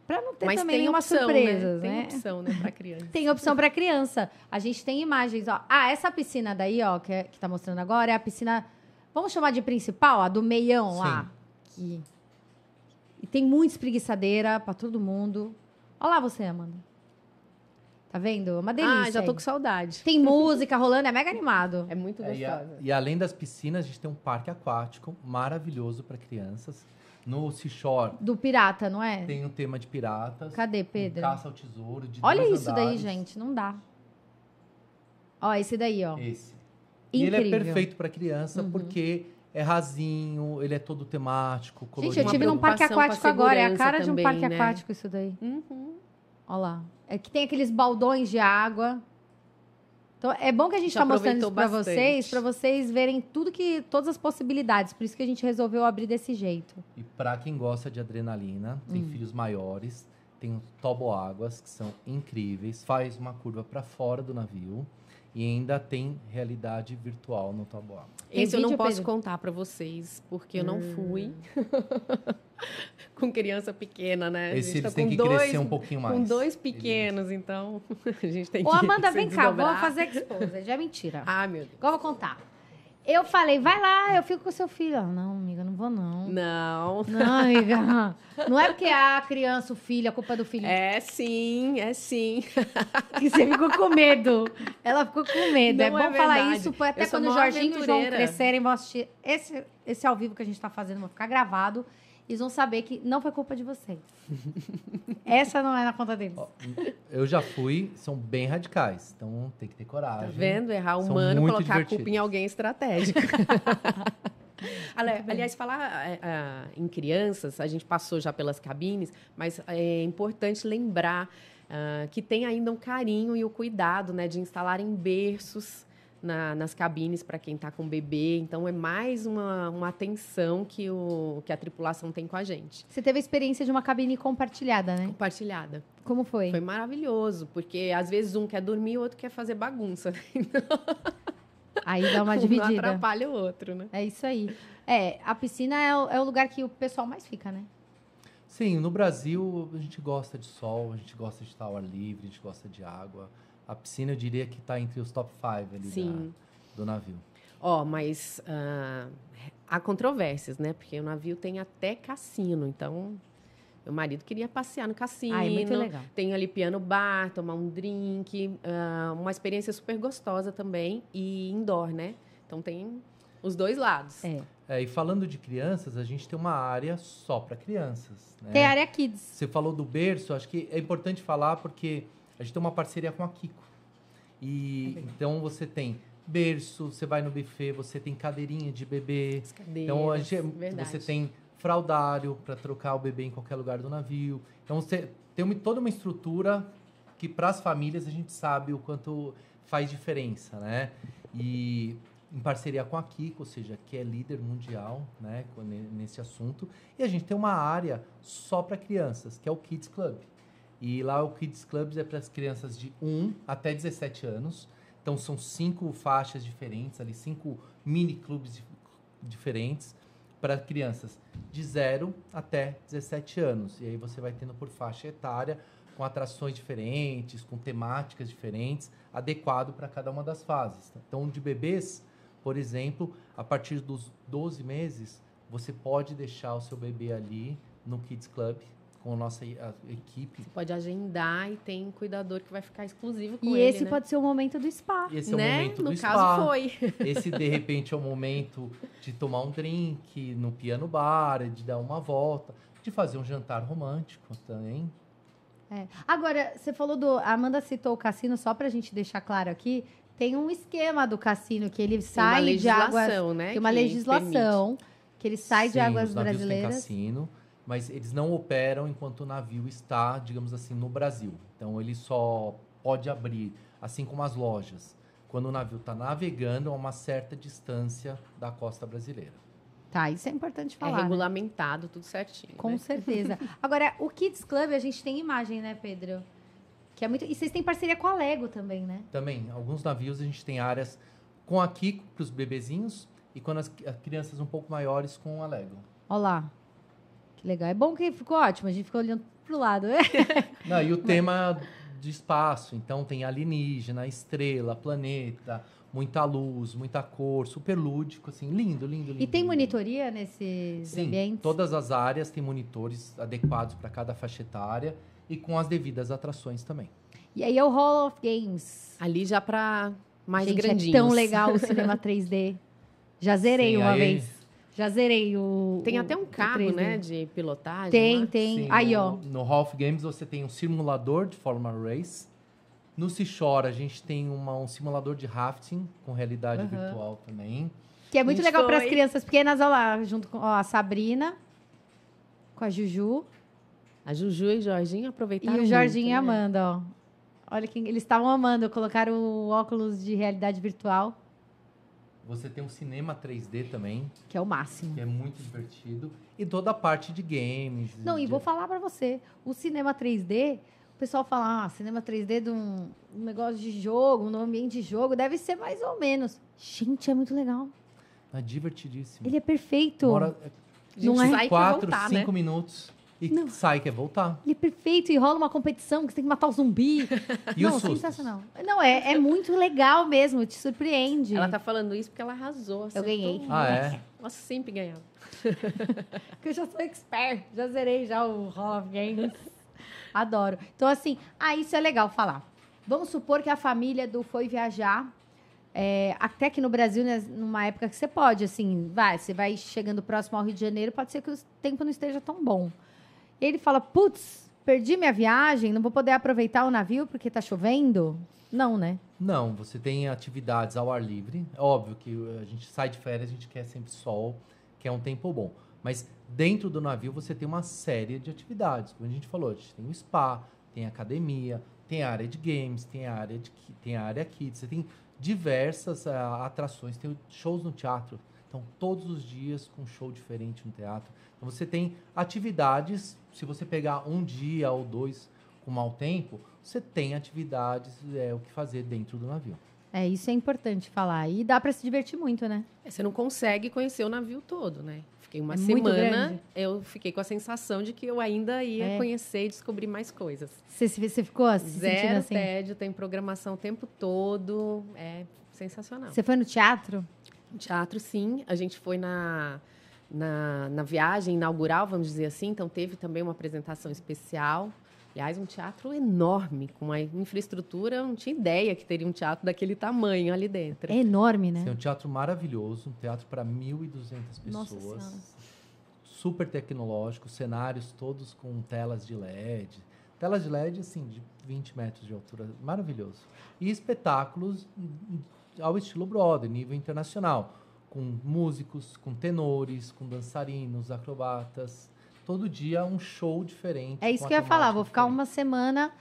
A: Para não ter
B: Mas
A: também
B: tem
A: nenhuma
B: opção,
A: surpresa,
B: né?
A: né?
B: Tem opção, né, pra criança.
A: Tem opção para criança. A gente tem imagens, ó. Ah, essa piscina daí, ó, que, é, que tá mostrando agora, é a piscina. Vamos chamar de principal, a do meião lá. Que... E tem muita espreguiçadeira para todo mundo. Olha lá você, Amanda. Tá vendo? É Uma delícia.
B: Ah, já tô
A: aí.
B: com saudade.
A: Tem música rolando, é mega animado.
B: É muito
C: É, e, a-
B: gostosa.
C: e além das piscinas, a gente tem um parque aquático maravilhoso para crianças. No Seashore
A: Do pirata, não é?
C: tem um tema de piratas.
A: Cadê,
C: um
A: Pedro?
C: caça ao tesouro. De
A: Olha isso daí,
C: andares.
A: gente. Não dá. Ó, esse daí, ó.
C: Esse. E ele é
A: Incrível.
C: perfeito para criança
A: Uhum.
C: porque é rasinho, ele é todo temático, colorido.
A: Gente, eu tive num parque aquático agora. É a cara de um
B: também,
A: parque
B: né?
A: aquático isso daí.
B: Uhum.
A: Olha lá. É que tem aqueles baldões de água. Então, é bom que a gente está mostrando isso para vocês, para vocês verem tudo que todas as possibilidades. Por isso que a gente resolveu abrir desse jeito.
C: E para quem gosta de adrenalina, tem
A: Hum.
C: filhos maiores, tem os toboáguas, que são incríveis, faz uma curva para fora do navio e ainda tem realidade virtual no.
A: Tem
B: Esse eu não posso
A: Pedro?
B: contar pra vocês, porque eu não
A: Hum.
B: fui. com criança pequena, né? A
C: Esse
B: gente tá
C: eles têm
B: com
C: que
B: dois,
C: crescer um pouquinho mais.
B: Com dois pequenos, então a gente tem
A: Ô,
B: que
A: Amanda,
B: se
A: vem cá,
B: desdobrar.
A: fazer exposed. Já é mentira.
B: Ah, meu Deus.
A: Eu vou contar. Eu falei, vai lá, eu fico com seu filho. Ela, não, amiga, não vou não.
B: Não.
A: Não, amiga. Não é porque a criança, o filho, a culpa é do filho.
B: É sim, é sim.
A: que você ficou com medo. Ela ficou com medo. é
B: Não
A: bom
B: é
A: falar isso, até quando o Jorginho e o João crescerem, vão assistir esse, esse ao vivo que a gente tá fazendo, vai ficar gravado. Eles vão saber que não foi culpa de vocês. Essa não é na conta deles.
C: Eu já fui, são bem radicais, então tem que ter
B: Tá
C: coragem.
B: vendo? Errar humano, colocar a culpa
C: divertidos.
B: em alguém estratégico. Ali- Aliás, falar é, é, em crianças, a gente passou já pelas cabines, mas é importante lembrar ah, que tem ainda um carinho e o cuidado né, de instalarem berços na- nas cabines para quem está com bebê. Então, é mais uma, uma atenção que, o, que a tripulação tem com a gente.
A: Você teve a experiência de uma cabine compartilhada, né?
B: Compartilhada.
A: Como foi?
B: Foi maravilhoso, porque às vezes um quer dormir e o outro quer fazer bagunça.
A: Aí dá uma
B: Um
A: dividida.
B: atrapalha o outro, né?
A: É isso aí. É, a piscina é o, é o lugar que o pessoal mais fica, né?
C: Sim, no Brasil a gente gosta de sol, a gente gosta de estar ao ar livre, a gente gosta de água. A piscina eu diria que está entre os top 5 ali
B: Sim.
C: da- do navio.
B: Ó, mas ah, há controvérsias, né? Porque o navio tem até cassino, então meu marido queria passear no cassino.
A: Ah, é muito legal.
B: Tem ali piano bar, tomar um drink, ah, uma experiência super gostosa também e indoor, né? Então tem os dois lados.
A: É.
C: É, e falando de crianças, a gente tem uma área só para crianças. Né?
A: Tem a área kids.
C: Você falou do berço, acho que é importante falar porque a gente tem uma parceria com a Kiko. E então você tem berço, você vai no buffet, você tem cadeirinha de bebê.
B: As cadeiras,
C: Então a gente,
B: verdade.
C: você tem fraldário para trocar o bebê em qualquer lugar do navio. Então você tem uma- toda uma estrutura que para as famílias a gente sabe o quanto faz diferença, né? E em parceria com a Kiko, ou seja, que é líder mundial, né, nesse assunto. E a gente tem uma área só para crianças, que é o Kids Club. E lá o Kids Club é para as crianças de 1 até 17 anos. Então são cinco faixas diferentes, ali cinco mini clubes dif- diferentes para crianças de 0 até 17 anos. E aí você vai tendo por faixa etária, com atrações diferentes, com temáticas diferentes, adequado para cada uma das fases. Então, de bebês, por exemplo, a partir dos 12 meses, você pode deixar o seu bebê ali no Kids Club com a nossa e- a equipe.
B: Você pode agendar e tem um cuidador que vai ficar exclusivo com
A: E
B: ele,
A: esse
B: né?
A: pode ser o momento do spa.
C: Esse é o
B: né?
C: momento
B: no
C: do
B: caso
C: spa.
B: foi.
C: Esse, de repente, é o momento de tomar um drink no piano bar, de dar uma volta. de fazer um jantar romântico também.
A: É. Agora, você falou do. A Amanda citou o cassino, só pra gente deixar claro aqui. Tem um esquema do cassino que ele
B: Tem uma
A: sai de águas.
B: legislação, né?
A: Tem uma
B: que
A: legislação que ele sai de
C: Sim,
A: águas
C: os navios têm
A: brasileiras.
C: cassino, mas eles não operam enquanto o navio está, digamos assim, no Brasil. Então ele só pode abrir, assim como as lojas, quando o navio está navegando a uma certa distância da costa brasileira.
A: Tá, isso é importante
B: É
A: falar. né?
B: regulamentado, tudo certinho.
A: Com
B: né?
A: certeza. Agora, o Kids Club, a gente tem imagem, né, Pedro? Que é muito. E vocês têm parceria com a Lego também, né?
C: Também, alguns navios a gente tem áreas com a Kiko para os bebezinhos e quando as, as crianças um pouco maiores com a Lego.
A: Olha lá. Que legal. É bom que ficou ótimo. A gente ficou olhando pro lado. né?
C: Não, e o tema de espaço, então tem alienígena, estrela, planeta, muita luz, muita cor, super lúdico, assim, lindo, lindo, lindo.
A: E tem
C: lindo.
A: monitoria nesses
C: Sim,
A: ambientes?
C: todas as áreas têm monitores adequados para cada faixa etária e com as devidas atrações também.
A: E aí é o Hall of Games.
B: Ali já pra mais
A: gente,
B: grandinhos.
A: é tão legal o cinema 3D. Já zerei
C: Sim,
A: uma
C: aí-
A: vez. Já zerei o.
B: Tem
A: o-
B: até um carro,
A: 3D.
B: né? De pilotagem.
A: Tem,
B: lá.
A: tem.
C: Sim,
A: aí,
C: no,
A: ó.
C: No Hall of Games você tem um simulador de Fórmula Race. No Seashore a gente tem uma- um simulador de rafting com realidade
A: Aham.
C: virtual também.
A: Que é muito legal para as crianças pequenas, olha lá, junto com ó, a Sabrina, com a Juju
B: A Juju e o Jorginho
A: e
B: aproveitaram
A: o Jorginho e a
B: muito, né?
A: Amanda, ó. Olha que eles estavam amando, colocaram o óculos de realidade virtual,
C: Você tem um cinema 3D também,
A: que é o máximo.
C: que é muito divertido. E toda a parte de games.
A: Não, e
C: de-
A: vou falar pra você, o cinema 3D, o pessoal fala, ah, cinema 3D de um, um negócio de jogo, no ambiente de jogo, deve ser mais ou menos. Gente, é muito legal.
C: É divertidíssimo.
A: Ele é perfeito.
C: Uma hora,
B: A gente
A: Não é?
B: sai e quer
C: quatro,
B: voltar,
C: cinco
B: né?
C: minutos e
A: Não.
C: sai e quer voltar.
A: Ele é perfeito e rola uma competição que você tem que matar o zumbi.
C: E
A: Não, sensacional. Não, é, é muito legal mesmo, te surpreende.
B: Ela tá falando isso porque ela arrasou. acertou
A: ganhei.
C: Ah, é?
B: Ela sempre ganhava.
A: Porque eu já sou expert, já zerei já o Hall of Games. Adoro. Então, assim, ah, isso é legal falar. Vamos supor que a família do foi viajar, é, até aqui no Brasil, né, numa época que você pode, assim, vai, você vai chegando próximo ao Rio de Janeiro, pode ser que o tempo não esteja tão bom. Ele fala, putz, perdi minha viagem, não vou poder aproveitar o navio porque tá chovendo? Não, né?
C: Não, você tem atividades ao ar livre. É óbvio que a gente sai de férias, a gente quer sempre sol, que é um tempo bom. Mas dentro do navio você tem uma série de atividades. Como a gente falou, a gente tem o spa, tem academia, tem área de games, tem área de tem área kids, você tem diversas ah, atrações, tem shows no teatro. Então, todos os dias com um show diferente no teatro. Então, você tem atividades, se você pegar um dia ou dois com mau tempo, você tem atividades, é, o que fazer dentro do navio.
A: É, isso é importante falar. E dá pra se divertir muito, né?
B: É, Você não consegue conhecer o navio todo, né? Fiquei uma
A: É muito
B: semana,
A: grande.
B: eu fiquei com a sensação de que eu ainda ia
A: É.
B: conhecer e descobrir mais coisas.
A: Você, se- você ficou se
B: Zero
A: assim?
B: tédio, tem programação o tempo todo. É sensacional.
A: Você foi no teatro?
B: Teatro, sim. A gente foi na, na, na viagem inaugural, vamos dizer assim. Então, teve também uma apresentação especial. Aliás, um teatro enorme, com uma infraestrutura. Eu não tinha ideia que teria um teatro daquele tamanho ali dentro.
A: É enorme, né?
C: um teatro maravilhoso, um teatro para 1.200
A: Nossa
C: pessoas.
A: Senhora.
C: Super tecnológico, cenários todos com telas de LED. Telas de LED, assim, de 20 metros de altura. Maravilhoso. E espetáculos ao estilo Broadway, nível internacional. Com músicos, com tenores, com dançarinos, acrobatas. Todo dia um show diferente.
A: É isso que eu ia falar. Vou ficar
C: diferente.
A: uma semana.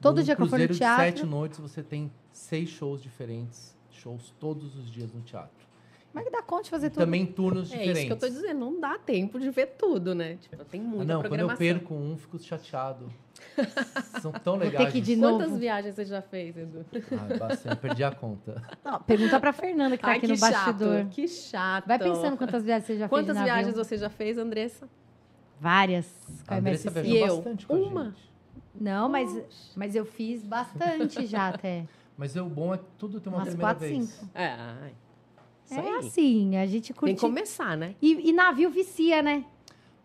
A: Todo dia que eu for no
C: cruzeiro
A: teatro-
C: de sete noites, você tem seis shows diferentes. Shows todos os dias no teatro.
A: Como é que dá conta de fazer tudo?
C: Também turnos
B: É
C: diferentes.
B: isso que eu tô dizendo, não dá tempo de ver tudo, né? Tipo, tem
C: Ah,
B: muita
C: não, quando eu
B: programação.
C: perco um, fico chateado. São tão
A: ter
C: legais.
A: que ir de
B: Quantas
A: novo.
B: viagens você já fez, Edu?
C: Ai, bastante, perdi a conta.
A: Não, pergunta pra Fernanda que tá
B: Ai,
A: aqui
B: que
A: no bastidor.
B: chato, que chato.
A: Vai pensando quantas viagens você já
B: Quantas
A: fez navio.
B: viagens você já fez, Andressa?
A: Várias. Com
C: A
A: a
C: Andressa
A: MSC.
C: viajou
B: E eu?
C: bastante com a
B: Uma?
C: gente.
A: Não, mas, mas eu fiz bastante já até.
C: Mas é o bom é que tudo tem uma
A: Umas
C: primeira
A: quatro,
C: vez.
A: cinco.
B: É, ai.
A: É assim, a gente
B: Tem
A: curte.
B: que começar, né?
A: E, e navio vicia, né?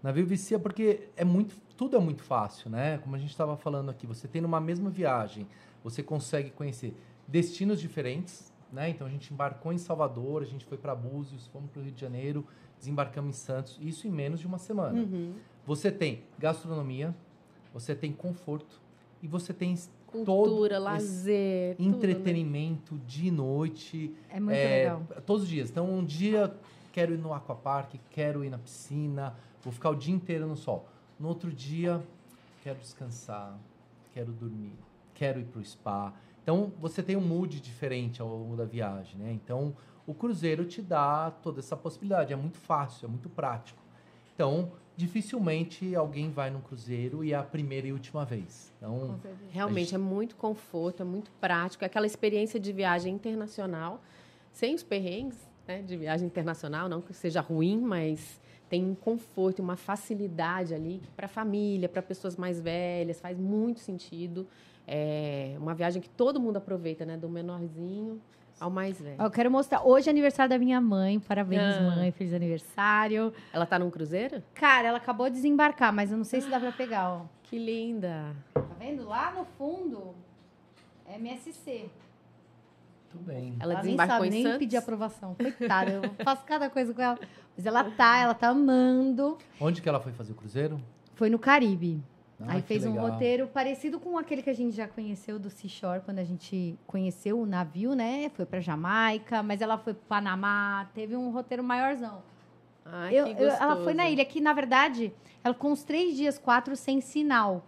C: Navio vicia porque é muito, tudo é muito fácil, né? Como a gente estava falando aqui, você tem numa mesma viagem, você consegue conhecer destinos diferentes, né? Então a gente embarcou em Salvador, a gente foi para Búzios, fomos para o Rio de Janeiro, desembarcamos em Santos, isso em menos de uma semana.
B: Uhum.
C: Você tem gastronomia, você tem conforto e você tem
B: Cultura, lazer, tudo, né?
C: entretenimento de noite,
A: É muito
C: é,
A: legal.
C: todos os dias. Então, um dia quero ir no aquapark, quero ir na piscina, vou ficar o dia inteiro no sol. No outro dia, quero descansar, quero dormir, quero ir para o spa. Então, você tem um mood diferente ao longo da viagem, né? Então, o cruzeiro te dá toda essa possibilidade. É muito fácil, é muito prático. Então, dificilmente alguém vai num cruzeiro e é a primeira e última vez. Então.
B: Realmente é muito conforto, é muito prático, é aquela experiência de viagem internacional, sem os perrengues né, de viagem internacional, não que seja ruim, mas tem um conforto, uma facilidade ali para a família, para pessoas mais velhas, faz muito sentido. É uma viagem que todo mundo aproveita, né, do menorzinho ao mais velho.
A: Eu quero mostrar. Hoje é aniversário da minha mãe. Parabéns,
B: Ah.
A: mãe. Feliz aniversário.
B: Ela tá num cruzeiro?
A: Cara, ela acabou de desembarcar, mas eu não sei se dá pra pegar, ó.
B: Que linda!
A: Tá vendo? Lá no fundo, é MSC.
C: Tudo bem.
B: Ela
A: nem
B: desembarcou
A: sabe
B: em
A: nem
B: Santos?
A: pedir aprovação. Coitada, eu faço cada coisa com ela. Mas ela tá, ela tá amando.
C: Onde que ela foi fazer o cruzeiro?
A: Foi no Caribe.
C: Ah,
A: Aí fez um
C: legal.
A: roteiro parecido com aquele que a gente já conheceu do Seashore, quando a gente conheceu o navio, né? Foi pra Jamaica, mas ela foi pro Panamá, teve um roteiro maiorzão.
B: Ai,
A: Eu-
B: que
A: eu- ela foi na ilha, que na verdade, ela ficou uns três dias, quatro, sem sinal.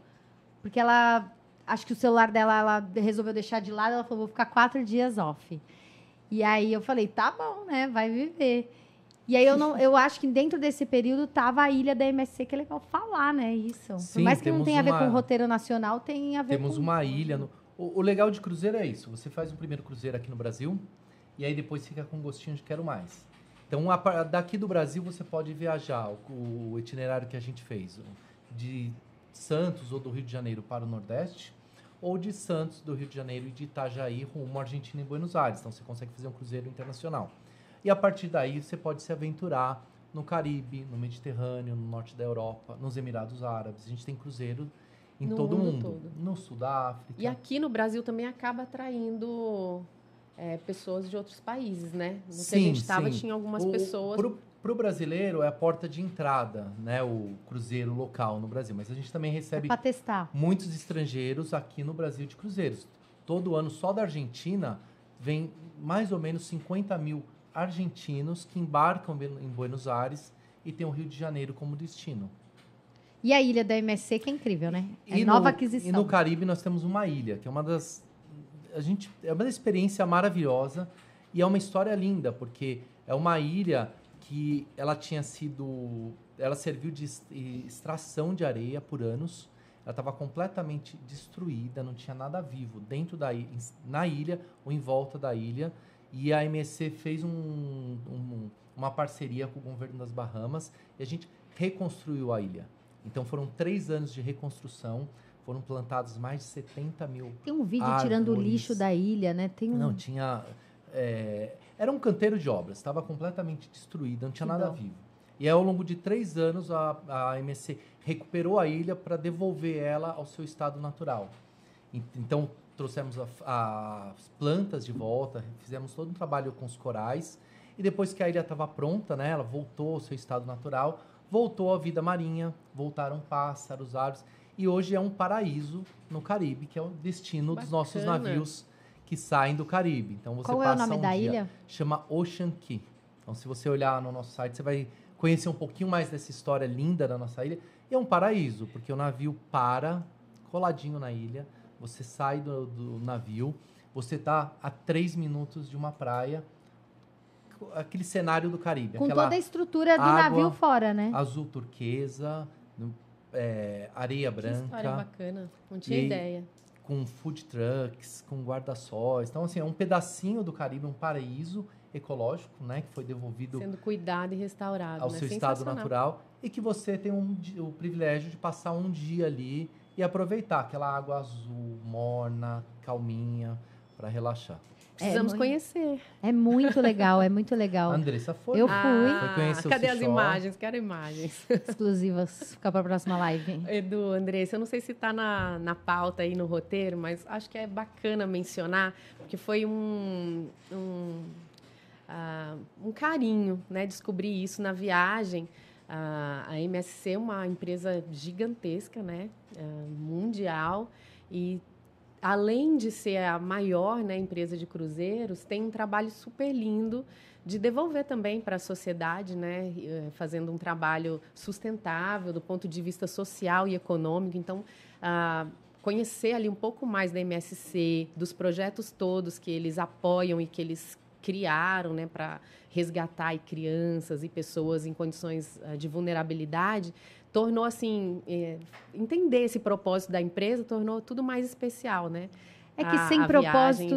A: Porque ela, acho que o celular dela, ela resolveu deixar de lado, ela falou, vou ficar quatro dias off. E aí eu falei, tá bom, né, vai viver. E aí eu não, eu acho que dentro desse período tava a ilha da MSC, que é legal falar, né, isso. Por
C: Sim,
A: mais que não
C: temos
A: tenha a ver
C: uma-
A: com o roteiro nacional, tem a ver
C: Temos
A: com...
C: uma ilha. No... O, o legal de cruzeiro é isso. Você faz o primeiro cruzeiro aqui no Brasil e aí depois fica com gostinho de quero mais. Então, a daqui do Brasil você pode viajar. O, o itinerário que a gente fez de Santos ou do Rio de Janeiro para o Nordeste ou de Santos, do Rio de Janeiro e de Itajaí rumo à Argentina e Buenos Aires. Então, você consegue fazer um cruzeiro internacional. E a partir daí você pode se aventurar no Caribe, no Mediterrâneo, no norte da Europa, nos Emirados Árabes. A gente tem cruzeiro em
B: No
C: todo o
B: mundo
C: mundo.
B: todo.
C: No sul da África.
B: E aqui no Brasil também acaba atraindo é, pessoas de outros países, né? No que a
C: Sim,
B: gente estava,
C: sim.
B: tinha algumas
C: O-
B: pessoas.
C: Pro, pro brasileiro é a porta de entrada, né? O cruzeiro local no Brasil. Mas a gente também
A: É
C: recebe
A: testar.
C: muitos estrangeiros aqui no Brasil de cruzeiros. Todo ano, só da Argentina, vem mais ou menos 50 mil argentinos que embarcam em Buenos Aires e tem o Rio de Janeiro como destino.
A: E a ilha da MSC, que é incrível, né? É
C: E
A: nova
C: no,
A: aquisição.
C: E no Caribe nós temos uma ilha, que é uma das. A gente, é uma experiência maravilhosa e é uma história linda, porque é uma ilha que ela tinha sido. Ela serviu de ex- extração de areia por anos. Ela estava completamente destruída, não tinha nada vivo dentro da ilha, na ilha ou em volta da ilha. E a MSC fez um- um- uma parceria com o governo das Bahamas e a gente reconstruiu a ilha. Então foram três anos de reconstrução, foram plantados mais de 70 mil.
A: Tem um vídeo tirando o
C: Árvores.
A: lixo da ilha, né? Tem um...
C: Não, tinha. é, era um canteiro de obras, estava completamente destruído, não tinha nada vivo. E aí, ao longo de três anos, a, a MSC recuperou a ilha para devolver ela ao seu estado natural. En- Então, trouxemos a- a- as plantas de volta, fizemos todo um trabalho com os corais. E depois que a ilha estava pronta, né, ela voltou ao seu estado natural, voltou a vida marinha, voltaram pássaros, árvores. E hoje é um paraíso no Caribe, que é o destino dos nossos
B: Bacana.
C: navios que saem do Caribe. Então você
A: Qual é o
C: passa
A: nome
C: um
A: da
C: dia-
A: ilha?
C: Chama Ocean Key. Então se você olhar no nosso site, você vai conhecer um pouquinho mais dessa história linda da nossa ilha. E é um paraíso, porque o navio para coladinho na ilha, você sai do, do navio, você está a três minutos de uma praia, aquele cenário do Caribe,
A: Com toda a estrutura do
C: água,
A: navio fora, né?
C: azul turquesa, é, areia
B: Que história
C: branca
B: bacana. Não tinha
C: E-
B: ideia.
C: Com food trucks, com guarda-sóis. Então, assim, é um pedacinho do Caribe, um paraíso ecológico, né? Que foi devolvido
B: Sendo cuidado e restaurado.
C: ao
B: né?
C: seu estado natural. E que você tem um o privilégio de passar um dia ali e aproveitar aquela água azul, morna, calminha, para relaxar.
B: Precisamos
A: muito-
B: conhecer.
A: É muito legal, é muito legal.
C: A Andressa foi.
A: Eu
C: né?
A: fui.
C: Foi conhecer o
B: cadê as imagens? Quero imagens.
A: Exclusivas. Ficar pra próxima live.
B: Edu, Andressa, eu não sei se está na, na pauta aí no roteiro, mas acho que é bacana mencionar, porque foi um, um, ah, um carinho, né? Descobrir isso na viagem. A, a MSC é uma empresa gigantesca, né? É, mundial. E além de ser a maior né, empresa de cruzeiros, tem um trabalho super lindo de devolver também para a sociedade, né, eh, fazendo um trabalho sustentável do ponto de vista social e econômico. Então, ah, conhecer ali um pouco mais da MSC, dos projetos todos que eles apoiam e que eles criaram né, para resgatar crianças e pessoas em condições uh, de vulnerabilidade, tornou assim é, entender esse propósito da empresa tornou tudo mais especial, né?
A: É que a, sem a propósito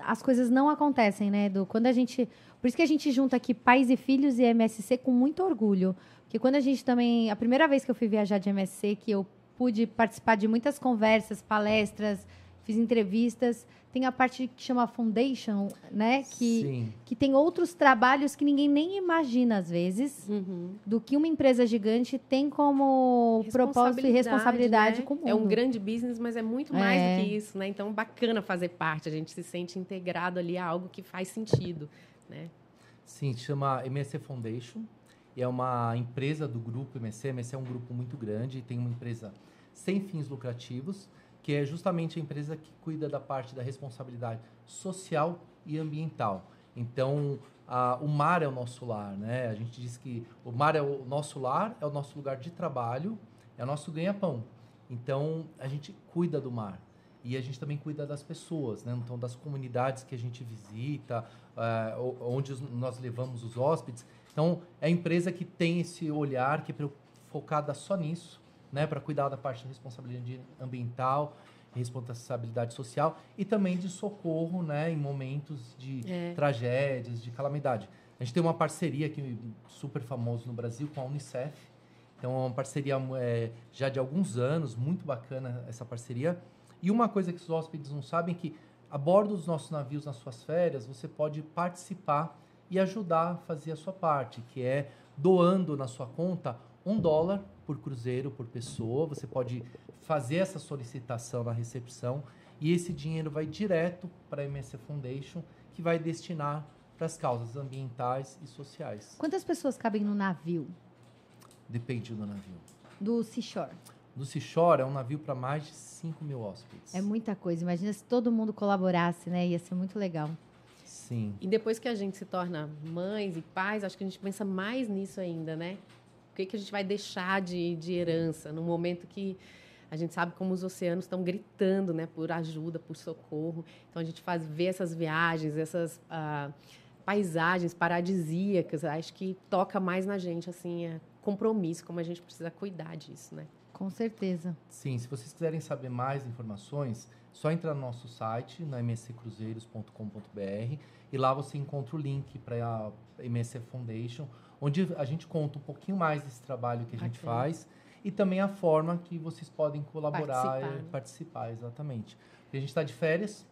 A: as coisas não acontecem, né, Edu? Quando a gente, por isso que a gente junta aqui pais e filhos e MSC com muito orgulho, porque quando a gente também, a primeira vez que eu fui viajar de MSC, que eu pude participar de muitas conversas, palestras, fiz entrevistas. Tem a parte que chama Foundation, né? Que, Sim. que tem outros trabalhos que ninguém nem imagina, às vezes, uhum. do que uma empresa gigante tem como propósito e responsabilidade né? com o mundo.
B: É um grande business, mas é muito mais é. do que isso, né? Então, bacana fazer parte. A gente se sente integrado ali a algo que faz sentido, né?
C: Sim, chama MSC Foundation. E é uma empresa do grupo MSC. MSC é um grupo muito grande, tem uma empresa sem fins lucrativos, que é justamente a empresa que cuida da parte da responsabilidade social e ambiental. Então, a, o mar é o nosso lar, né? A gente diz que o mar é o nosso lar, é o nosso lugar de trabalho, é o nosso ganha-pão. Então, a gente cuida do mar. E a gente também cuida das pessoas, né? Então, das comunidades que a gente visita, uh, onde nós levamos os hóspedes. Então, é a empresa que tem esse olhar, que é focada só nisso né, para cuidar da parte de responsabilidade ambiental, responsabilidade social e também de socorro, né, em momentos de é. tragédias, de calamidade. A gente tem uma parceria aqui super famosa no Brasil com a Unicef. Então, é uma parceria é, já de alguns anos, muito bacana essa parceria. E uma coisa que os hóspedes não sabem é que a bordo dos nossos navios nas suas férias, você pode participar e ajudar a fazer a sua parte, que é doando na sua conta um dólar por cruzeiro, por pessoa. Você pode fazer essa solicitação na recepção e esse dinheiro vai direto para a MSC Foundation, que vai destinar para as causas ambientais e sociais.
A: Quantas pessoas cabem no navio?
C: Depende do navio.
A: Do Seashore?
C: Do Seashore é um navio para mais de 5 mil hóspedes.
A: É muita coisa. Imagina se todo mundo colaborasse, né? Ia ser muito legal.
C: Sim.
B: E depois que a gente se torna mães e pais, acho que a gente pensa mais nisso ainda, né? O que, que a gente vai deixar de, de herança no momento que a gente sabe como os oceanos estão gritando, né, por ajuda, por socorro. Então a gente faz ver essas viagens, essas ah, paisagens paradisíacas. Acho que toca mais na gente, assim, é compromisso, como a gente precisa cuidar disso, né?
A: Com certeza.
C: Sim, se vocês quiserem saber mais informações, só entrar no nosso site, na msccruzeiros.com.br, e lá você encontra o link para a MSC Foundation, onde a gente conta um pouquinho mais desse trabalho que a gente faz e também a forma que vocês podem colaborar participar, e né? participar, exatamente. Porque a gente está de férias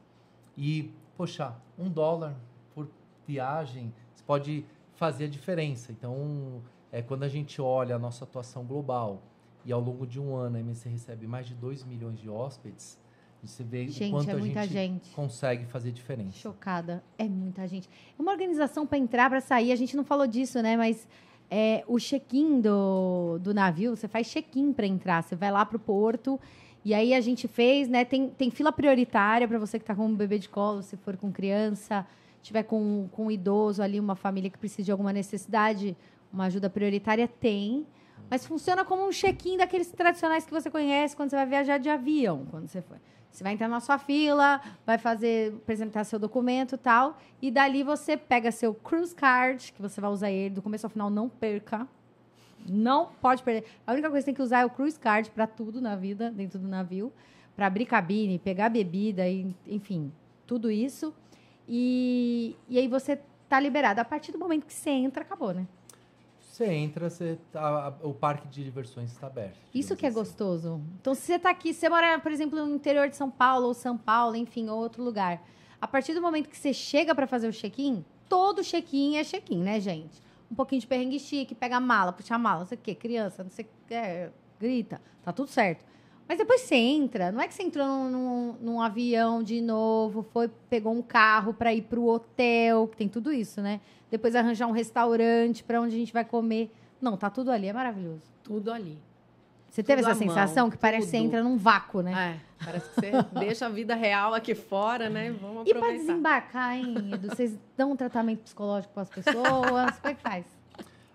C: e, poxa, um dólar por viagem pode fazer a diferença. Então, é, quando a gente olha a nossa atuação global e ao longo de um ano a MC recebe mais de 2 milhões de hóspedes, você vê gente, o quanto é a gente, gente, consegue fazer diferença.
A: Chocada. É muita gente. É uma organização para entrar, para sair. A gente não falou disso, né? Mas é, o check-in do, do navio, você faz check-in para entrar. Você vai lá para o porto. E aí a gente fez, né? Tem, tem fila prioritária para você que está com um bebê de colo, se for com criança, tiver com, com um idoso ali, uma família que precisa de alguma necessidade, uma ajuda prioritária, tem. Mas funciona como um check-in daqueles tradicionais que você conhece quando você vai viajar de avião, quando você for. Você vai entrar na sua fila, vai fazer, apresentar seu documento e tal, e dali você pega seu cruise card, que você vai usar ele do começo ao final, não perca. Não pode perder. A única coisa que você tem que usar é o cruise card para tudo na vida, dentro do navio, para abrir cabine, pegar bebida, enfim, tudo isso. E, e aí você tá liberado. A partir do momento que você entra, acabou, né?
C: Você entra, você tá, o parque de diversões está aberto.
A: Isso que é assim. gostoso. Então, se você está aqui, você mora, por exemplo, no interior de São Paulo, ou São Paulo, enfim, ou outro lugar. A partir do momento que você chega para fazer o check-in, todo check-in é check-in, né, gente? Um pouquinho de perrengue chique, pega a mala, puxa a mala, não sei o quê, criança, não sei o quê, é, grita, tá tudo certo. Mas depois você entra, não é que você entrou num, num, num avião de novo, foi, pegou um carro para ir para o hotel, que tem tudo isso, né? Depois arranjar um restaurante para onde a gente vai comer. Não, tá tudo ali, é maravilhoso.
B: Tudo ali.
A: Você teve
B: Tudo
A: essa
B: à mão,
A: sensação que parece que você
B: tudo.
A: entra num vácuo, né?
B: É, parece que você deixa a vida real aqui fora, né? Vamos
A: E pra
B: aproveitar.
A: desembarcar, hein, Edu? Vocês dão um tratamento psicológico para as pessoas? Como é que faz?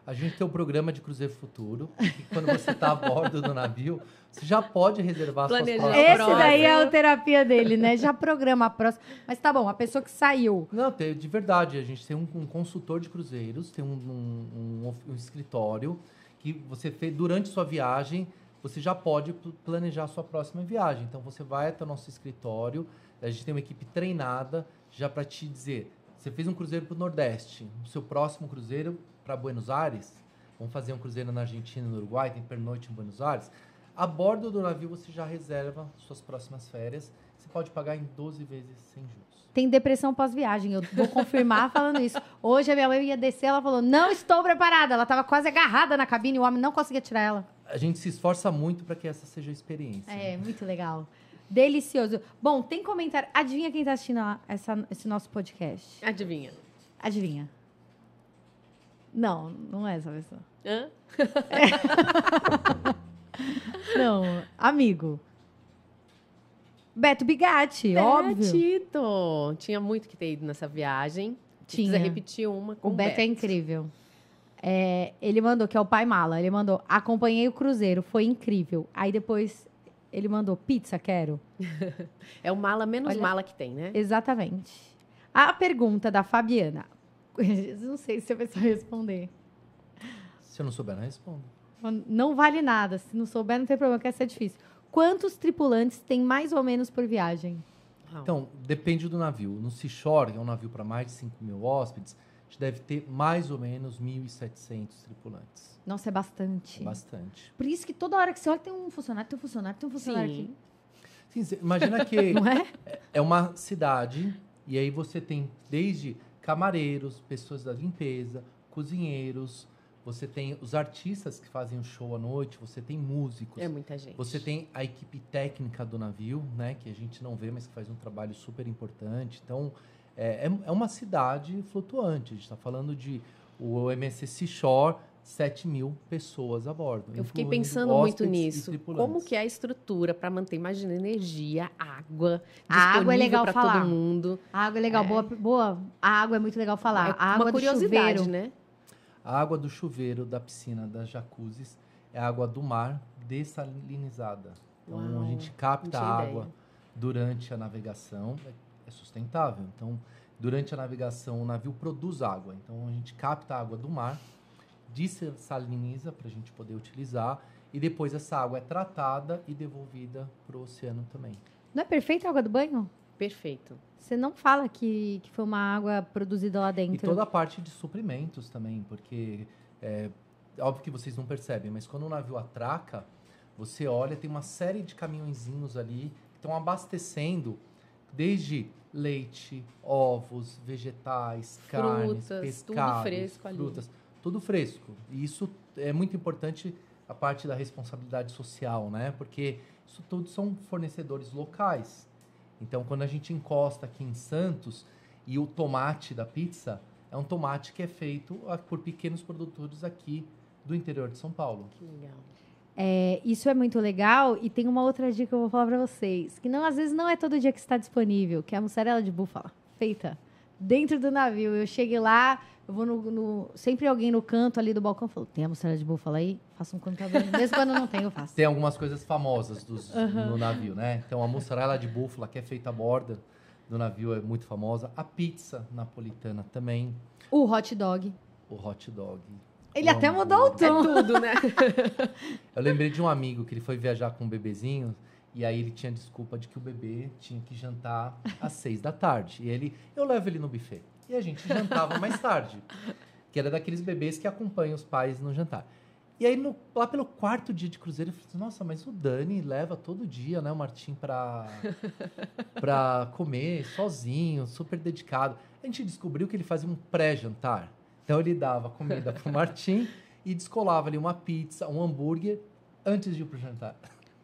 C: A gente tem um programa de Cruzeiro Futuro, que quando você está a bordo do navio, você já pode reservar suas
B: Planejar.
C: próximas
B: Esse
A: daí é a terapia dele, né? Já programa a próxima. Mas tá bom, a pessoa que saiu.
C: Não, tem, de verdade. A gente tem um, um consultor de cruzeiros, tem um, um- um um escritório que você fez durante sua viagem, você já pode pl- planejar a sua próxima viagem. Então você vai até o nosso escritório, a gente tem uma equipe treinada já para te dizer, você fez um cruzeiro para o Nordeste, o seu próximo cruzeiro para Buenos Aires, vamos fazer um cruzeiro na Argentina e no Uruguai, tem pernoite em Buenos Aires. A bordo do navio você já reserva suas próximas férias. Você pode pagar em 12 vezes sem juros.
A: Tem depressão pós-viagem. Eu vou confirmar falando isso. Hoje a minha mãe ia descer, ela falou: não estou preparada. Ela estava quase agarrada na cabine, o homem não conseguia tirar ela.
C: A gente se esforça muito para que essa seja a experiência.
A: É, muito legal. Delicioso. Bom, tem comentário. Adivinha quem está assistindo a- essa- esse nosso podcast?
B: Adivinha.
A: Adivinha. Não, não é essa pessoa.
B: Hã?
A: Não, amigo. Beto Bigatti, óbvio.
B: Betito. Tinha muito que ter ido nessa viagem.
A: Tinha.
B: Precisa repetir uma com
A: O Beto é incrível. É, ele mandou, que é o pai mala, ele mandou, acompanhei o cruzeiro, foi incrível. Aí depois ele mandou, pizza, quero.
B: É o mala menos
A: Olha-
B: mala que tem, né?
A: Exatamente. A pergunta da Fabiana. Não sei se a pessoa vai responder.
C: Se eu não souber, não respondo.
A: Não vale nada. Se não souber, não tem problema, que essa é difícil. Quantos tripulantes tem mais ou menos por viagem?
C: Então, depende do navio. No Seashore, que é um navio para mais de 5 mil hóspedes, a gente deve ter mais ou menos 1.700 tripulantes.
A: Nossa, é bastante.
C: Bastante.
A: Por isso que toda hora que você olha, tem um funcionário, tem um funcionário, tem um funcionário
B: Sim.
A: aqui.
C: Sim, imagina que
A: Não é?
C: é uma cidade e aí você tem desde camareiros, pessoas da limpeza, cozinheiros, você tem os artistas que fazem o show à noite, você tem músicos.
B: É muita gente.
C: Você tem a equipe técnica do navio, né, que a gente não vê, mas que faz um trabalho super importante. Então, é, é- é uma cidade flutuante. A gente está falando de o MSC Seashore, 7 mil pessoas a bordo.
B: Eu fiquei pensando muito nisso. Como que é a estrutura para manter, imagina, energia, água,
A: A água é legal falar.
B: todo mundo.
A: A água é legal,
B: É.
A: boa, boa. A água é muito legal falar.
B: É
A: a água
B: uma
A: do
B: curiosidade,
A: chuveiro.
B: né?
C: A água do chuveiro, da piscina, das jacuzzis, é água do mar dessalinizada. Então,
B: Uau,
C: a gente capta a
B: ideia.
C: água durante a navegação. É- É sustentável. Então, durante a navegação, o navio produz água. Então, a gente capta a água do mar, dessaliniza para a gente poder utilizar. E depois essa água é tratada e devolvida para o oceano também.
A: Não é perfeita a água do banho?
B: Perfeito.
A: Você não fala que, que foi uma água produzida lá
C: E
A: dentro.
C: toda a parte de suprimentos também, porque é óbvio que vocês não percebem, mas quando o navio atraca, você olha, tem uma série de caminhõezinhos ali que estão abastecendo desde leite, ovos, vegetais, carnes,
B: Frutas, tudo
C: pescados,
B: fresco ali.
C: frutas, tudo fresco. E isso é muito importante a parte da responsabilidade social, né? Porque isso tudo são fornecedores locais. Então, quando a gente encosta aqui em Santos e o tomate da pizza é um tomate que é feito ah, por pequenos produtores aqui do interior de São Paulo.
B: Que legal.
A: É, isso é muito legal. E tem uma outra dica que eu vou falar pra vocês. Que não, às vezes não é todo dia que está disponível. Que é a mussarela de búfala. Feita dentro do navio. Eu cheguei lá, eu vou no, no- Sempre alguém no canto ali do balcão falou, tem a mussarela de búfala aí? Faça um contador. Mesmo quando não tem, eu faço.
C: Tem algumas coisas famosas dos, no navio, né? Então, a mussarela de búfala, que é feita a borda do navio, é muito famosa. A pizza napolitana também.
A: O hot dog.
C: O hot dog.
A: Ele até mudou o tom.
B: Tudo, né?
C: Eu lembrei de um amigo que ele foi viajar com um bebezinho e aí ele tinha desculpa de que o bebê tinha que jantar às seis da tarde. E ele, eu levo ele no buffet. E a gente jantava mais tarde. Que era daqueles bebês que acompanham os pais no jantar. E aí, no- lá pelo quarto dia de cruzeiro, eu falei assim, nossa, mas o Dani leva todo dia, né, o Martim pra, pra comer sozinho, super dedicado. A gente descobriu que ele fazia um pré-jantar. Então ele dava comida pro Martim e descolava ali uma pizza, um hambúrguer antes de ir pro jantar.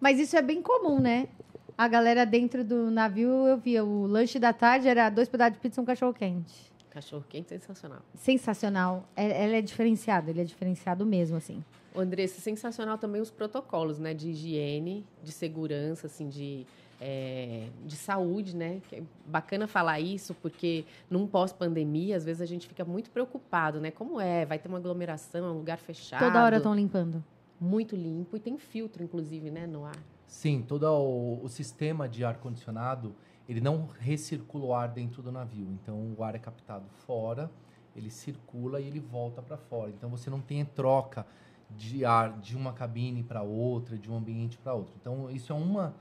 A: Mas isso é bem comum, né? A galera dentro do navio, eu via o lanche da tarde era dois pedaços de pizza e um cachorro quente.
B: Cachorro quente sensacional.
A: Sensacional. É- Ele é diferenciado, ele é diferenciado mesmo, assim.
B: Andressa, sensacional também os protocolos, né? De higiene, de segurança, assim, de, é, de saúde, né? Que é bacana falar isso, porque num pós-pandemia, às vezes a gente fica muito preocupado, né? Como é? Vai ter uma aglomeração, é um lugar fechado.
A: Toda hora estão limpando.
B: Muito limpo e tem filtro, inclusive, né? No ar.
C: Sim, todo o, o sistema de ar-condicionado, ele não recircula o ar dentro do navio. Então, o ar é captado fora, ele circula e ele volta para fora. Então, você não tem troca de ar de uma cabine para outra, de um ambiente para outro. Então, isso é, uma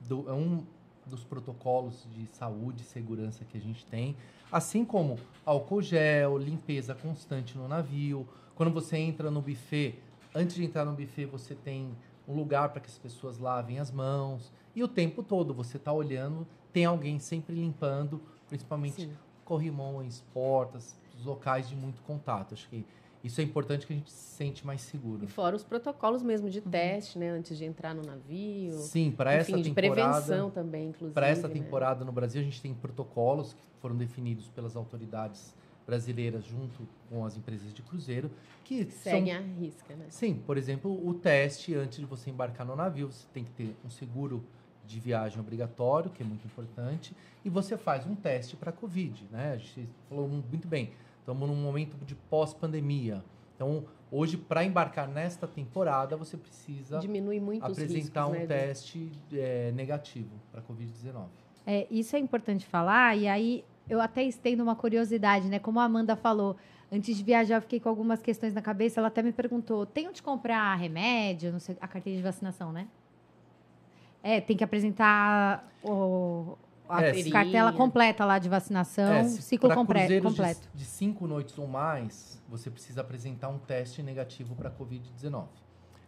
C: do- é um dos protocolos de saúde e segurança que a gente tem. Assim como álcool gel, limpeza constante no navio. Quando você entra no buffet, antes de entrar no buffet, você tem um lugar para que as pessoas lavem as mãos. E o tempo todo você está olhando, tem alguém sempre limpando, principalmente
B: Sim.
C: corrimões, portas, os locais de muito contato. Acho que isso é importante que a gente se sente mais seguro.
B: E fora os protocolos mesmo de teste, né? Antes de entrar no navio.
C: Sim, para essa
B: Enfim, de
C: temporada.
B: prevenção também, inclusive.
C: Para essa
B: né?
C: temporada no Brasil, a gente tem protocolos que foram definidos pelas autoridades brasileiras junto com as empresas de cruzeiro que
B: Seguem
C: são
B: a risca, né?
C: Sim, por exemplo, o teste antes de você embarcar no navio, você tem que ter um seguro de viagem obrigatório, que é muito importante, e você faz um teste para Covid, né? A gente falou muito bem, estamos num momento de pós-pandemia. Então, hoje, para embarcar nesta temporada, você precisa
B: Diminui muito os
C: apresentar
B: riscos,
C: um
B: né,
C: teste é, negativo para Covid-19.
A: É, isso é importante falar, e aí eu até estendo uma curiosidade, né? Como a Amanda falou, antes de viajar eu fiquei com algumas questões na cabeça, ela até me perguntou, tem onde comprar remédio, não sei, a carteira de vacinação, né? É, tem que apresentar o, a
C: É,
A: cartela completa lá de vacinação,
C: É, se
A: ciclo compre- completo.
C: De, de cinco noites ou mais, você precisa apresentar um teste negativo para Covid-19.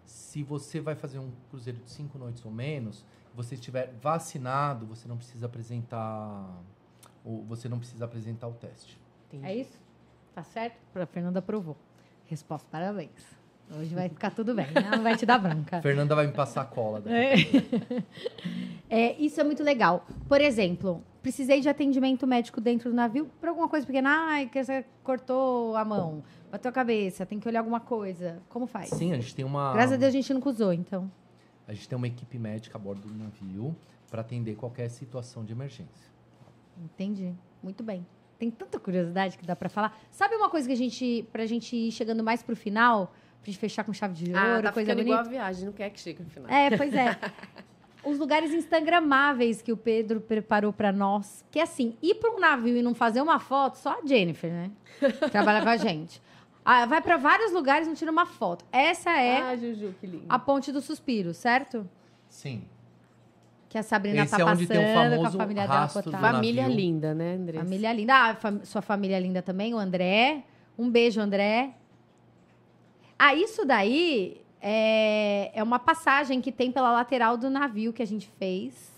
C: Se você vai fazer um cruzeiro de cinco noites ou menos, você estiver vacinado, você não precisa apresentar você não precisa apresentar o teste.
B: Entendi.
A: É isso? Tá certo? A Fernanda aprovou. Resposta, parabéns. Hoje vai ficar tudo bem, né? Não vai te dar bronca.
C: Fernanda vai me passar a cola. daqui
A: É. É, isso é muito legal. Por exemplo, precisei de atendimento médico dentro do navio por alguma coisa pequena. Ai, que você cortou a mão, bateu a cabeça, tem que olhar alguma coisa. Como faz?
C: Sim, a gente tem uma
A: Graças a Deus a gente nunca usou, então.
C: a gente tem uma equipe médica a bordo do navio para atender qualquer situação de emergência.
A: Entendi. Muito bem. Tem tanta curiosidade que dá pra falar. Sabe uma coisa que a gente, pra gente ir chegando mais pro final, pra gente fechar com chave de ouro,
B: Ah, tá
A: coisa bonita?
B: igual a viagem, não quer que chegue no final.
A: É, pois é. Os lugares instagramáveis que o Pedro preparou pra nós. Que assim, ir pra um navio e não fazer uma foto, só a Jennifer, né? Trabalha com a gente. Ah, vai pra vários lugares e não tira uma foto. Essa é
B: Ah, Juju, que lindo.
A: a Ponte do Suspiro, certo?
C: Sim.
A: Que a Sabrina
C: Esse
A: tá
C: é
A: passando
C: onde tem o
A: com a
C: famoso
A: família dela
C: rastro do
A: cotada.
B: Família
C: navio.
B: linda, né, Andressa?
A: Família linda. Ah, fam- sua família linda também, o André. Um beijo, André. Ah, isso daí é, é uma passagem que tem pela lateral do navio que a gente fez.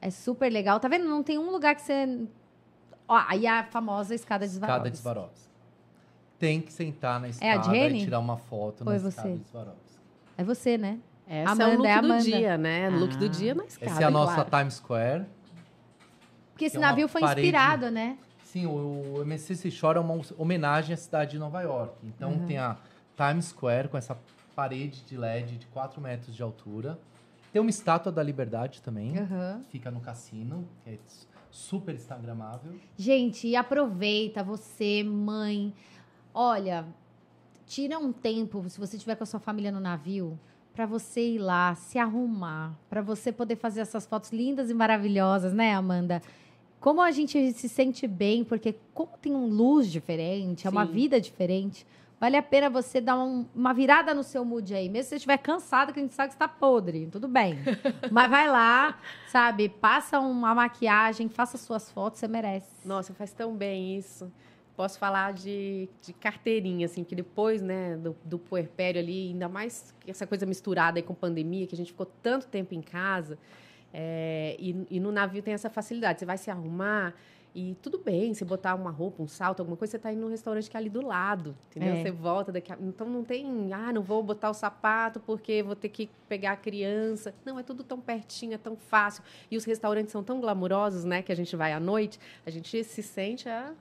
A: É super legal. Tá vendo? Não tem um lugar que você. Ó, aí a famosa escada de
C: Escada de
A: Swarovski.
C: Swarovski. Tem que sentar na
A: É a
C: escada
A: Jenny?
C: e tirar uma foto
A: Ou
C: na
A: é você?
C: escada de Swarovski.
A: É você, né?
B: Essa é
A: Amanda,
B: o look
A: é
B: do dia, né? Look
A: Ah.
B: do dia na escada,
C: Essa é a nossa
B: claro.
C: Times Square.
A: Porque esse
C: uma
A: navio foi
C: parede-
A: inspirado, né?
C: Sim, o, o MSC Seashore é uma homenagem à cidade de Nova York. Então
A: Uhum.
C: tem a Times Square com essa parede de LED de 4 metros de altura. Tem uma estátua da Liberdade também.
A: Aham.
C: Fica no cassino, que é super instagramável.
A: Gente, e aproveita você, mãe. Olha, tira um tempo, se você estiver com a sua família no navio, para você ir lá, se arrumar, para você poder fazer essas fotos lindas e maravilhosas, né, Amanda? Como a gente se sente bem, porque como tem um luz diferente, é uma
B: Sim.
A: vida diferente, vale a pena você dar um- uma virada no seu mood aí. Mesmo se você estiver cansado, que a gente sabe que está podre, tudo bem. Mas vai lá, sabe? Passa uma maquiagem, faça suas fotos, você merece.
B: Nossa, faz tão bem isso. Posso falar de, de carteirinha, assim, que depois, né, do, do puerpério ali, ainda mais essa coisa misturada aí com pandemia, que a gente ficou tanto tempo em casa, é, e, e no navio tem essa facilidade. Você vai se arrumar e tudo bem, você botar uma roupa, um salto, alguma coisa, você tá indo num restaurante que é ali do lado, entendeu?
A: É.
B: Você volta daqui a... Então não tem, ah, não vou botar o sapato porque vou ter que pegar a criança. Não, é tudo tão pertinho, é tão fácil. E os restaurantes são tão glamurosos, né, que a gente vai à noite, a gente se sente a,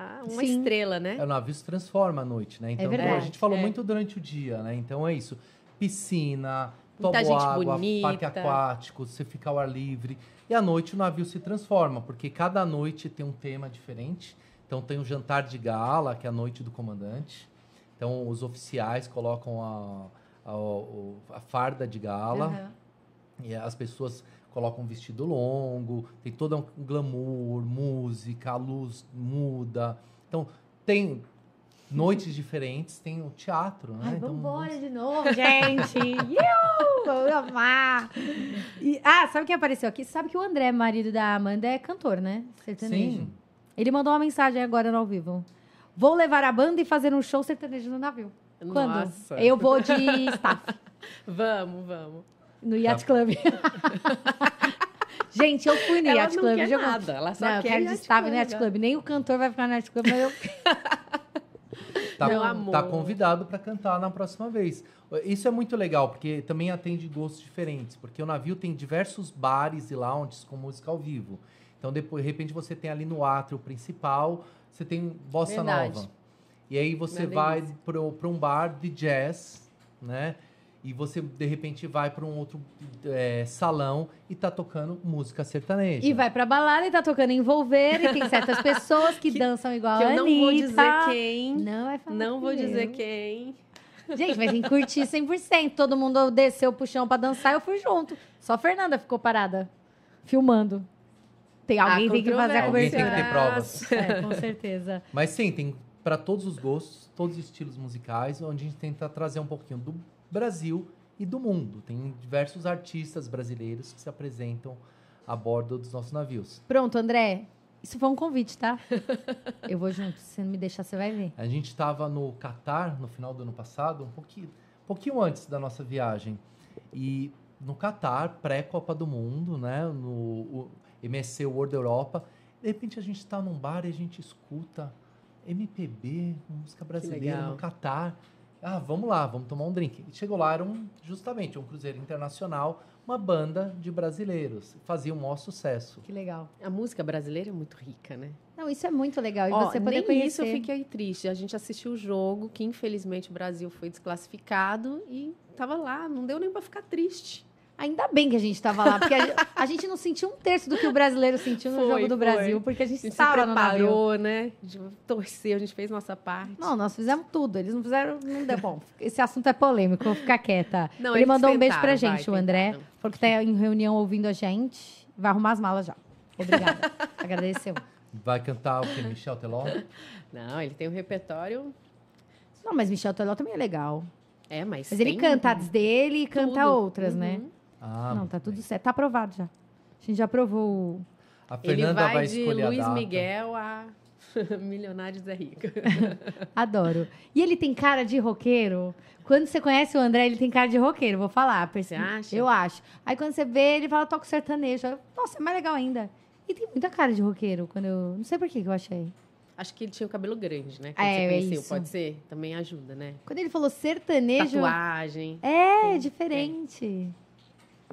B: Ah, uma
A: Sim.
B: estrela, né?
C: É, o navio se transforma à noite, né? Então,
A: verdade,
C: a gente falou
B: é.
C: muito durante o dia, né? Então é isso. Piscina,
B: Muita
C: toboágua,
B: bonita.
C: parque aquático, você fica ao ar livre. E à noite o navio se transforma, porque cada noite tem um tema diferente. Então tem o jantar de gala, que é a noite do comandante. Então os oficiais colocam a, a, a farda de gala.
A: Aham.
C: E as pessoas colocam um vestido longo, tem todo um glamour, música, a luz muda. Então, tem noites diferentes, tem o teatro, né?
A: Ai,
C: então,
A: vambora de novo, gente. Iu, vou amar. E- ah, sabe quem apareceu aqui? Sabe que o André, marido da Amanda, é cantor, né? Sertanejo.
C: Sim.
A: Ele mandou uma mensagem agora no ao vivo. Vou levar a banda e fazer um show sertanejo no navio. Quando?
B: Nossa.
A: Eu vou de staff
B: Vamos, vamos.
A: No Yacht Club. Gente, eu fui no
B: Ela
A: Yacht
B: não
A: Club.
B: quer
A: já-
B: nada, ela só
A: não, eu
B: quer
A: quero
B: Club,
A: no Yacht? Club. Nem o cantor vai ficar no Yacht Club, mas eu...
C: Tá,
B: Meu
C: tá
B: amor.
C: convidado para cantar na próxima vez. Isso é muito legal, porque também atende gostos diferentes. Porque o navio tem diversos bares e lounges com música ao vivo. Então, depois, de repente, você tem ali no átrio principal, você tem bossa
B: Verdade.
C: nova. E aí você vai para um bar de jazz, né? E você, de repente, vai para um outro é, salão e tá tocando música sertaneja.
A: E vai pra balada e tá tocando envolver. E tem certas pessoas que, dançam igual
B: Que
A: a
B: eu não
A: Anitta.
B: vou dizer quem.
A: Não vai falar
B: Não vou
A: que
B: dizer
A: eu.
B: quem.
A: Gente, mas tem que curtir 100%. Todo mundo desceu pro chão pra dançar, eu fui junto. Só a Fernanda ficou parada, filmando. Tem alguém tem que fazer a
C: Alguém tem que
A: cobertura.
C: ter provas.
A: É, com certeza.
C: Mas sim, tem para todos os gostos, todos os estilos musicais, onde a gente tenta trazer um pouquinho do Brasil e do mundo. Tem diversos artistas brasileiros que se apresentam a bordo dos nossos navios.
A: Pronto, André. Isso foi um convite, tá? Eu vou junto. Se não me deixar, você vai ver.
C: A gente estava no Catar no final do ano passado, um pouquinho, um pouquinho antes da nossa viagem. E no Catar, pré-Copa do Mundo, né? No MSC World Europa. De repente a gente está num bar e a gente escuta MPB, música brasileira no Catar. Ah, vamos lá, vamos tomar um drink. E chegou lá, era um, justamente um cruzeiro internacional, uma banda de brasileiros. Fazia um maior sucesso.
A: Que legal.
B: A música brasileira é muito rica, né?
A: Não, isso é muito legal. E
B: Ó,
A: você poder
B: nem
A: conhecer.
B: isso eu fiquei triste. A gente assistiu o jogo, que infelizmente o Brasil foi desclassificado e tava lá, não deu nem pra ficar triste.
A: Ainda bem que a gente tava lá, porque a, a gente não sentiu um terço do que o brasileiro sentiu no
B: Foi,
A: jogo do
B: foi.
A: Brasil, porque a gente estava no navio.
B: preparou, né? A gente torceu, a gente fez nossa parte.
A: Não, nós fizemos tudo. Eles não fizeram. Não deu bom. Esse assunto é polêmico, vou ficar quieta.
B: Não,
A: Ele mandou um beijo pra gente,
B: vai,
A: o André.
B: tentaram.
A: Falou que tá em reunião ouvindo a gente. Vai arrumar as malas já. Obrigada. Agradeceu.
C: Vai cantar o que? Michel Teló?
B: Não, ele tem um repertório.
A: Não, mas Michel Teló também é legal.
B: É, mas.
A: Mas ele canta as dele e canta
B: tudo.
A: outras, né?
C: Ah,
A: não, tá tudo
C: bem.
A: certo. Tá aprovado já. A gente já aprovou o.
C: A
B: Ele
C: Fernanda
B: vai,
C: vai,
B: de
C: escolher
B: Luiz
C: a data.
B: Miguel a Milionários é Rico.
A: Adoro. E ele tem cara de roqueiro. Quando você conhece o André, ele tem cara de roqueiro, vou falar.
B: Você acha?
A: Eu acho. Aí quando você vê, ele fala, toco sertanejo. Eu, Nossa, é mais legal ainda. E tem muita cara de roqueiro, quando eu. Não sei por que que eu achei.
B: Acho que ele tinha o cabelo grande, né? Quando
A: É,
B: você
A: é
B: conheceu,
A: isso.
B: pode ser? Também ajuda, né?
A: Quando ele falou sertanejo.
B: Tatuagem.
A: É, diferente. É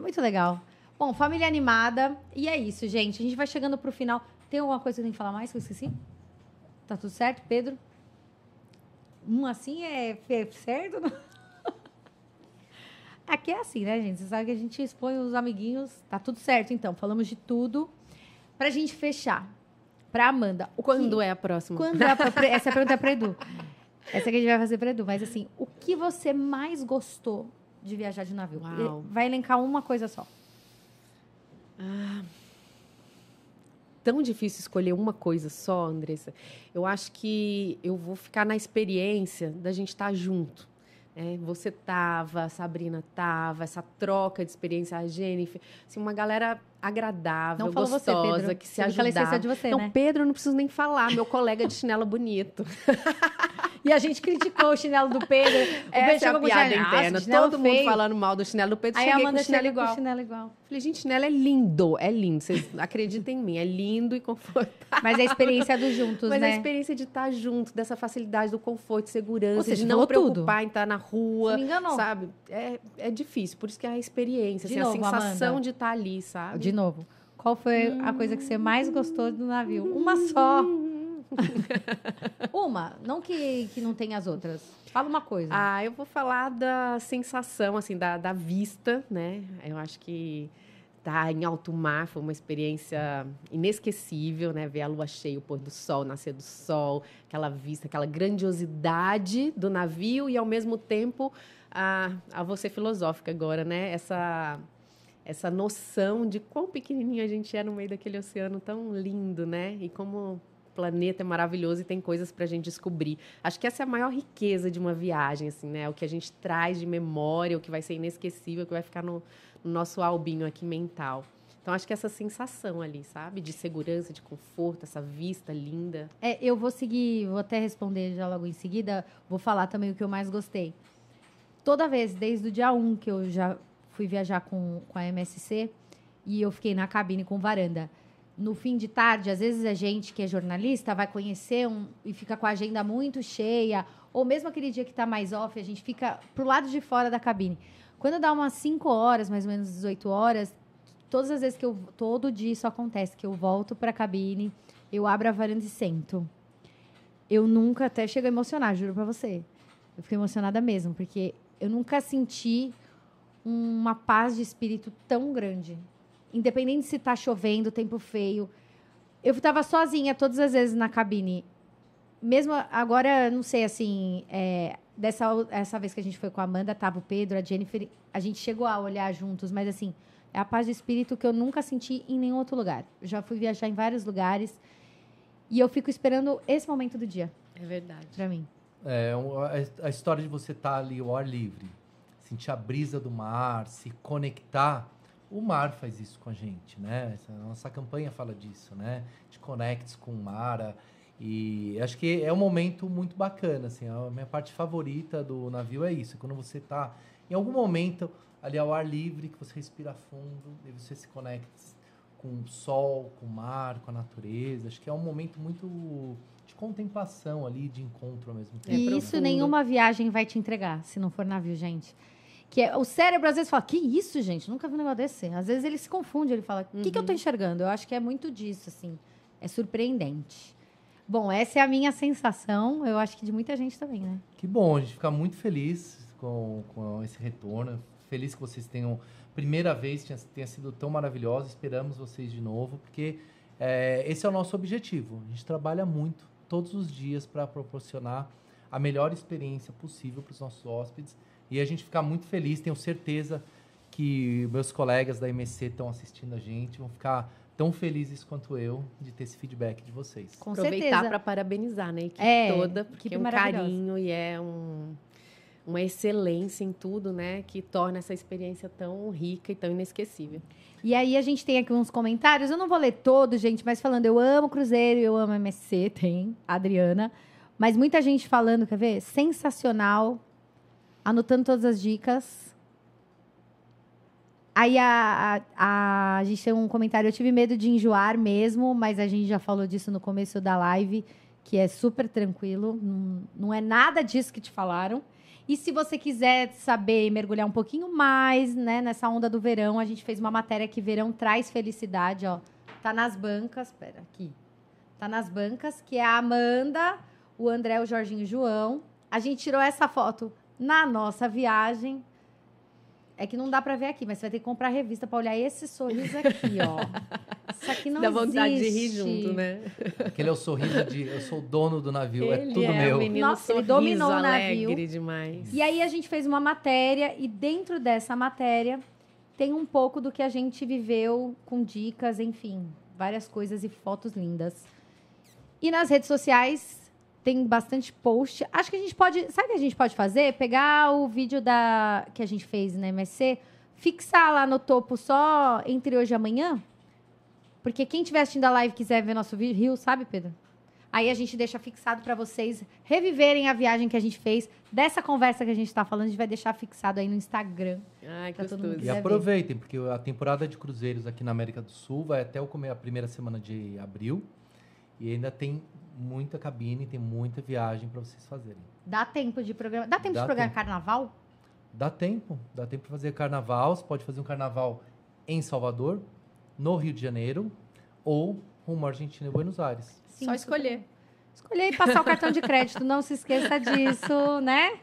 A: muito legal. Bom, família animada. E é isso, gente. A gente vai chegando pro final. Tem alguma coisa que eu tenho que falar mais que eu esqueci? Tá tudo certo, Pedro? Um assim é é certo? Aqui é assim, né, gente? Você sabe que a gente expõe os amiguinhos. Tá tudo certo, então. Falamos de tudo. Pra gente fechar. Pra Amanda. O
B: Quando
A: que...
B: é a próxima?
A: Quando é pra- Essa pergunta é pra Edu. Essa que a gente vai fazer pra Edu. Mas assim, o que você mais gostou de viajar de navio?
B: Uau.
A: Vai elencar uma coisa só.
B: Tão difícil escolher uma coisa só, Andressa. Eu acho que eu vou ficar na experiência da gente estar junto. né? você tava, a Sabrina tava, essa troca de experiência, a Jennifer, assim, uma galera agradável,
A: Não você,
B: gostosa,
A: Pedro.
B: que se
A: Você que esqueceu
B: ajudava. Não,
A: né?
B: Pedro, eu não preciso nem falar, meu colega de chinelo bonito.
A: E a gente criticou o chinelo do Pedro. O Pedro
B: Essa é a
A: chegou com
B: piada
A: chinelo,
B: interna.
A: "Nossa, chinelo
B: Todo mundo
A: feio."
B: falando mal do chinelo do Pedro,
A: Aí a
B: cheguei
A: Amanda
B: com o chinelo
A: chega com
B: igual.
A: o chinelo igual.
B: Falei, gente, chinelo é lindo, é lindo. Vocês acreditem em mim, é lindo e confortável.
A: Mas é a experiência dos juntos,
B: Mas
A: né?
B: a experiência de estar junto, dessa facilidade, do conforto, segurança,
A: Ou seja,
B: de não
A: falou tudo.
B: preocupar em estar na rua,
A: me enganou.
B: sabe? É, é difícil, por isso que é a experiência,
A: De
B: assim,
A: novo,
B: a sensação
A: Amanda.
B: de estar ali, sabe?
A: De novo. Qual foi a coisa que você mais gostou do navio? Uma só. uma, não que, que não tenha as outras. Fala uma coisa.
B: Ah, eu vou falar da sensação, assim, da, da vista, né? Eu acho que estar tá em alto mar foi uma experiência inesquecível, né? Ver a lua cheia, o pôr do sol, nascer do sol, aquela vista, aquela grandiosidade do navio e, ao mesmo tempo, a, a você filosófica agora, né? Essa essa noção de quão pequenininho a gente é no meio daquele oceano tão lindo, né? E como planeta é maravilhoso e tem coisas para a gente descobrir. Acho que essa é a maior riqueza de uma viagem, assim, né? O que a gente traz de memória, o que vai ser inesquecível, o que vai ficar no, no nosso albinho aqui mental. Então, acho que essa sensação ali, sabe? De segurança, de conforto, essa vista linda.
A: É, eu vou seguir, vou até responder já logo em seguida. Vou falar também o que eu mais gostei. Toda vez, desde o dia 1 que eu já fui viajar com, com a MSC e eu fiquei na cabine com varanda. No fim de tarde, às vezes a gente que é jornalista vai conhecer um, e fica com a agenda muito cheia, ou mesmo aquele dia que está mais off, a gente fica pro lado de fora da cabine. Quando dá umas 5 horas, mais ou menos 18 horas, todas as vezes que eu. Todo dia isso acontece, que eu volto para a cabine, eu abro a varanda e sento. Eu nunca, até chego a emocionar, juro para você. Eu fico emocionada mesmo, porque eu nunca senti uma paz de espírito tão grande. Independente se está chovendo, tempo feio. Eu estava sozinha todas as vezes na cabine. Mesmo agora, não sei, assim, é, dessa essa vez que a gente foi com a Amanda, tava o Pedro, a Jennifer, a gente chegou a olhar juntos, mas assim, é a paz de espírito que eu nunca senti em nenhum outro lugar. Eu já fui viajar em vários lugares e eu fico esperando esse momento do dia.
B: É verdade.
A: Para mim.
C: É, a história de você estar tá ali ao ar livre, sentir a brisa do mar, se conectar. O mar faz isso com a gente, né? A nossa campanha fala disso, né? De conectes com o mar. E acho que é um momento muito bacana, assim. A minha parte favorita do navio é isso. Quando você está em algum momento ali ao ar livre, que você respira fundo, e você se conecta com o sol, com o mar, com a natureza. Acho que é um momento muito de contemplação ali, de encontro ao mesmo tempo.
A: E isso nenhuma viagem vai te entregar, se não for navio, gente. Que é, o cérebro às vezes fala, que isso, gente? Nunca vi um negócio desse. Às vezes ele se confunde, ele fala, o uhum. que, que eu tô uhum. enxergando? Eu acho que é muito disso, assim. É surpreendente. Bom, essa é a minha sensação, eu acho que de muita gente também, né?
C: Que bom, a gente fica muito feliz com, com esse retorno. Feliz que vocês tenham, primeira vez, tenha, tenha sido tão maravilhosa. Esperamos vocês de novo, porque é, esse é o nosso objetivo. A gente trabalha muito, todos os dias, para proporcionar a melhor experiência possível para os nossos hóspedes e a gente fica muito feliz, tenho certeza que meus colegas da MSC estão assistindo a gente, vão ficar tão felizes quanto eu de ter esse feedback de vocês.
B: Com Aproveitar para parabenizar né, a equipe é, toda, porque é um carinho e é um, uma excelência em tudo, né, que torna essa experiência tão rica e tão inesquecível.
A: E aí a gente tem aqui uns comentários, eu não vou ler todos, gente, mas falando eu amo Cruzeiro, eu amo MSC, tem Adriana, mas muita gente falando, quer ver? Sensacional, anotando todas as dicas. Aí a, a, a, gente tem um comentário. Eu tive medo de enjoar mesmo, mas a gente já falou disso no começo da live, que é super tranquilo. Não, não é nada disso que te falaram. E se você quiser saber mergulhar um pouquinho mais, né, nessa onda do verão, a gente fez uma matéria que verão traz felicidade, ó. Tá nas bancas, pera, aqui. Tá nas bancas, que é a Amanda, o André, o Jorginho e o João. A gente tirou essa foto na nossa viagem. É que não dá para ver aqui, mas você vai ter que comprar a revista para olhar esse sorriso aqui, ó. Isso aqui não Dá vontade
B: existe. de rir junto, né?
C: Aquele é o sorriso de eu sou dono do navio, é ele é tudo é meu.
B: menino Nossa, ele dominou o navio. demais.
A: E aí a gente fez uma matéria e dentro dessa matéria tem um pouco do que a gente viveu com dicas, enfim, várias coisas e fotos lindas. E nas redes sociais tem bastante post. Acho que a gente pode. Sabe o que a gente pode fazer? Pegar o vídeo da que a gente fez na MSC, fixar lá no topo só entre hoje e amanhã. Porque quem estiver assistindo a live e quiser ver nosso vídeo, Rio, sabe, Pedro? Aí a gente deixa fixado para vocês reviverem a viagem que a gente fez. Dessa conversa que a gente está falando, a gente vai deixar fixado aí no Instagram.
B: Ai, que todo mundo
C: E aproveitem, ver. porque a temporada de cruzeiros aqui na América do Sul vai até o a primeira semana de abril. E ainda tem muita cabine, tem muita viagem para vocês fazerem.
A: Dá tempo de programa. Dá tempo dá de programar tempo. carnaval?
C: Dá tempo. Dá tempo para fazer carnaval. Você pode fazer um carnaval em Salvador, no Rio de Janeiro ou rumo à Argentina e Buenos Aires.
B: Sim, Só escolher.
A: escolher e passar o cartão de crédito. Não se esqueça disso, né?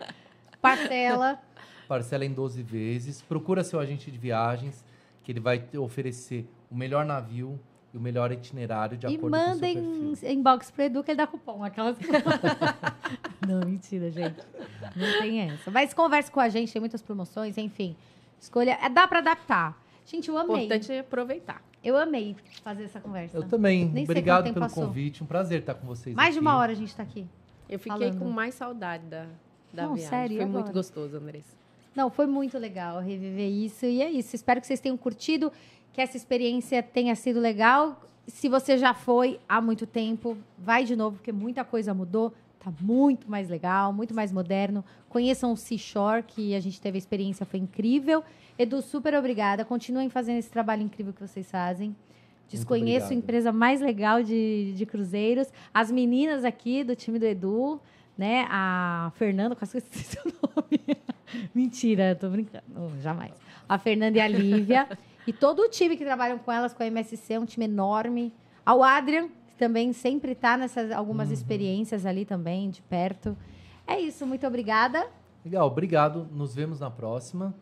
A: Parcela.
C: Parcela em 12 vezes. Procura seu agente de viagens, que ele vai te oferecer o melhor navio e o melhor itinerário de
A: E
C: acordo com o seu
A: mandem
C: perfil.
A: inbox pro Edu que ele dá cupom. Aquelas... não, mentira, gente. Não tem essa. Mas converse com a gente, tem muitas promoções, enfim. Escolha. é, Dá pra adaptar. Gente, eu amei.
B: importante é aproveitar.
A: Eu amei fazer essa conversa.
C: Eu também.
A: Nem sei
C: Obrigado pelo
A: passou.
C: convite. Um prazer estar com vocês
A: Mais de
C: aqui.
A: uma hora a gente tá aqui.
B: Eu fiquei
A: Falando.
B: com mais saudade da, da
A: Não,
B: viagem.
A: sério, e
B: Foi
A: agora?
B: muito gostoso, Andressa.
A: Não, foi muito legal reviver isso. E é isso. Espero que vocês tenham curtido, que essa experiência tenha sido legal. Se você já foi há muito tempo, vai de novo, porque muita coisa mudou. Tá muito mais legal, muito mais moderno. Conheçam o Seashore, que a gente teve a experiência, foi incrível. Edu, super obrigada. Continuem fazendo esse trabalho incrível que vocês fazem. Desconheço a empresa mais legal de, de cruzeiros. As meninas aqui do time do Edu, né? A Fernanda, quase esqueci seu nome. Mentira, tô brincando. Jamais. A Fernanda e a Lívia. e todo o time que trabalham com elas, com a MSC, é um time enorme. Ao Adrian, que também sempre está nessas algumas experiências ali também, de perto. É isso, muito obrigada.
C: Legal, obrigado. Nos vemos na próxima.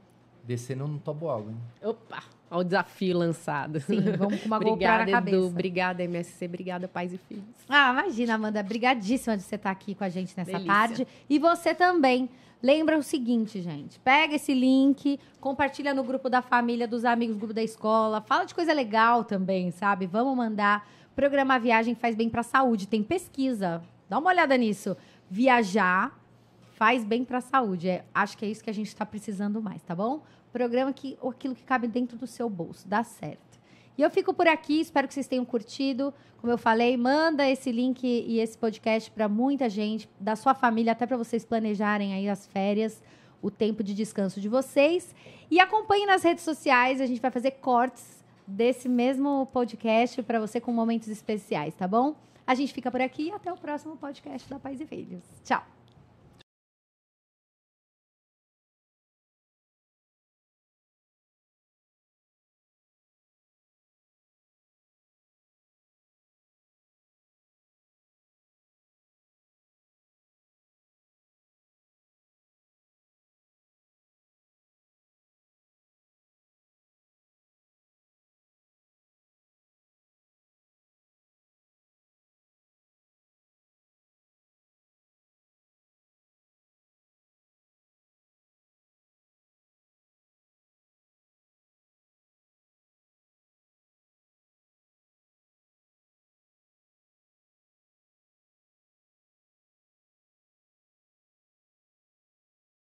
C: Descendo no Toboágua, hein?
B: Opa, olha o desafio lançado.
A: Sim, vamos com uma GoPro
B: Obrigada,
A: na cabeça.
B: Edu. Obrigada, MSC. Obrigada, pais e filhos.
A: Ah, imagina, Amanda. Brigadíssima de você estar aqui com a gente nessa
B: Delícia.
A: tarde. E você também. Lembra o seguinte, gente. Pega esse link, compartilha no grupo da família, dos amigos, grupo da escola. Fala de coisa legal também, sabe? Vamos mandar. Programar viagem faz bem para a saúde. Tem pesquisa. Dá uma olhada nisso. Viajar faz bem para a saúde. É, acho que é isso que a gente está precisando mais, tá bom? Programa que aquilo que cabe dentro do seu bolso. Dá certo. E eu fico por aqui, espero que vocês tenham curtido. Como eu falei, manda esse link e esse podcast para muita gente, da sua família, até para vocês planejarem aí as férias, o tempo de descanso de vocês. E acompanhe nas redes sociais, a gente vai fazer cortes desse mesmo podcast para você com momentos especiais, tá bom? A gente fica por aqui e até o próximo podcast da Pais e Filhos. Tchau!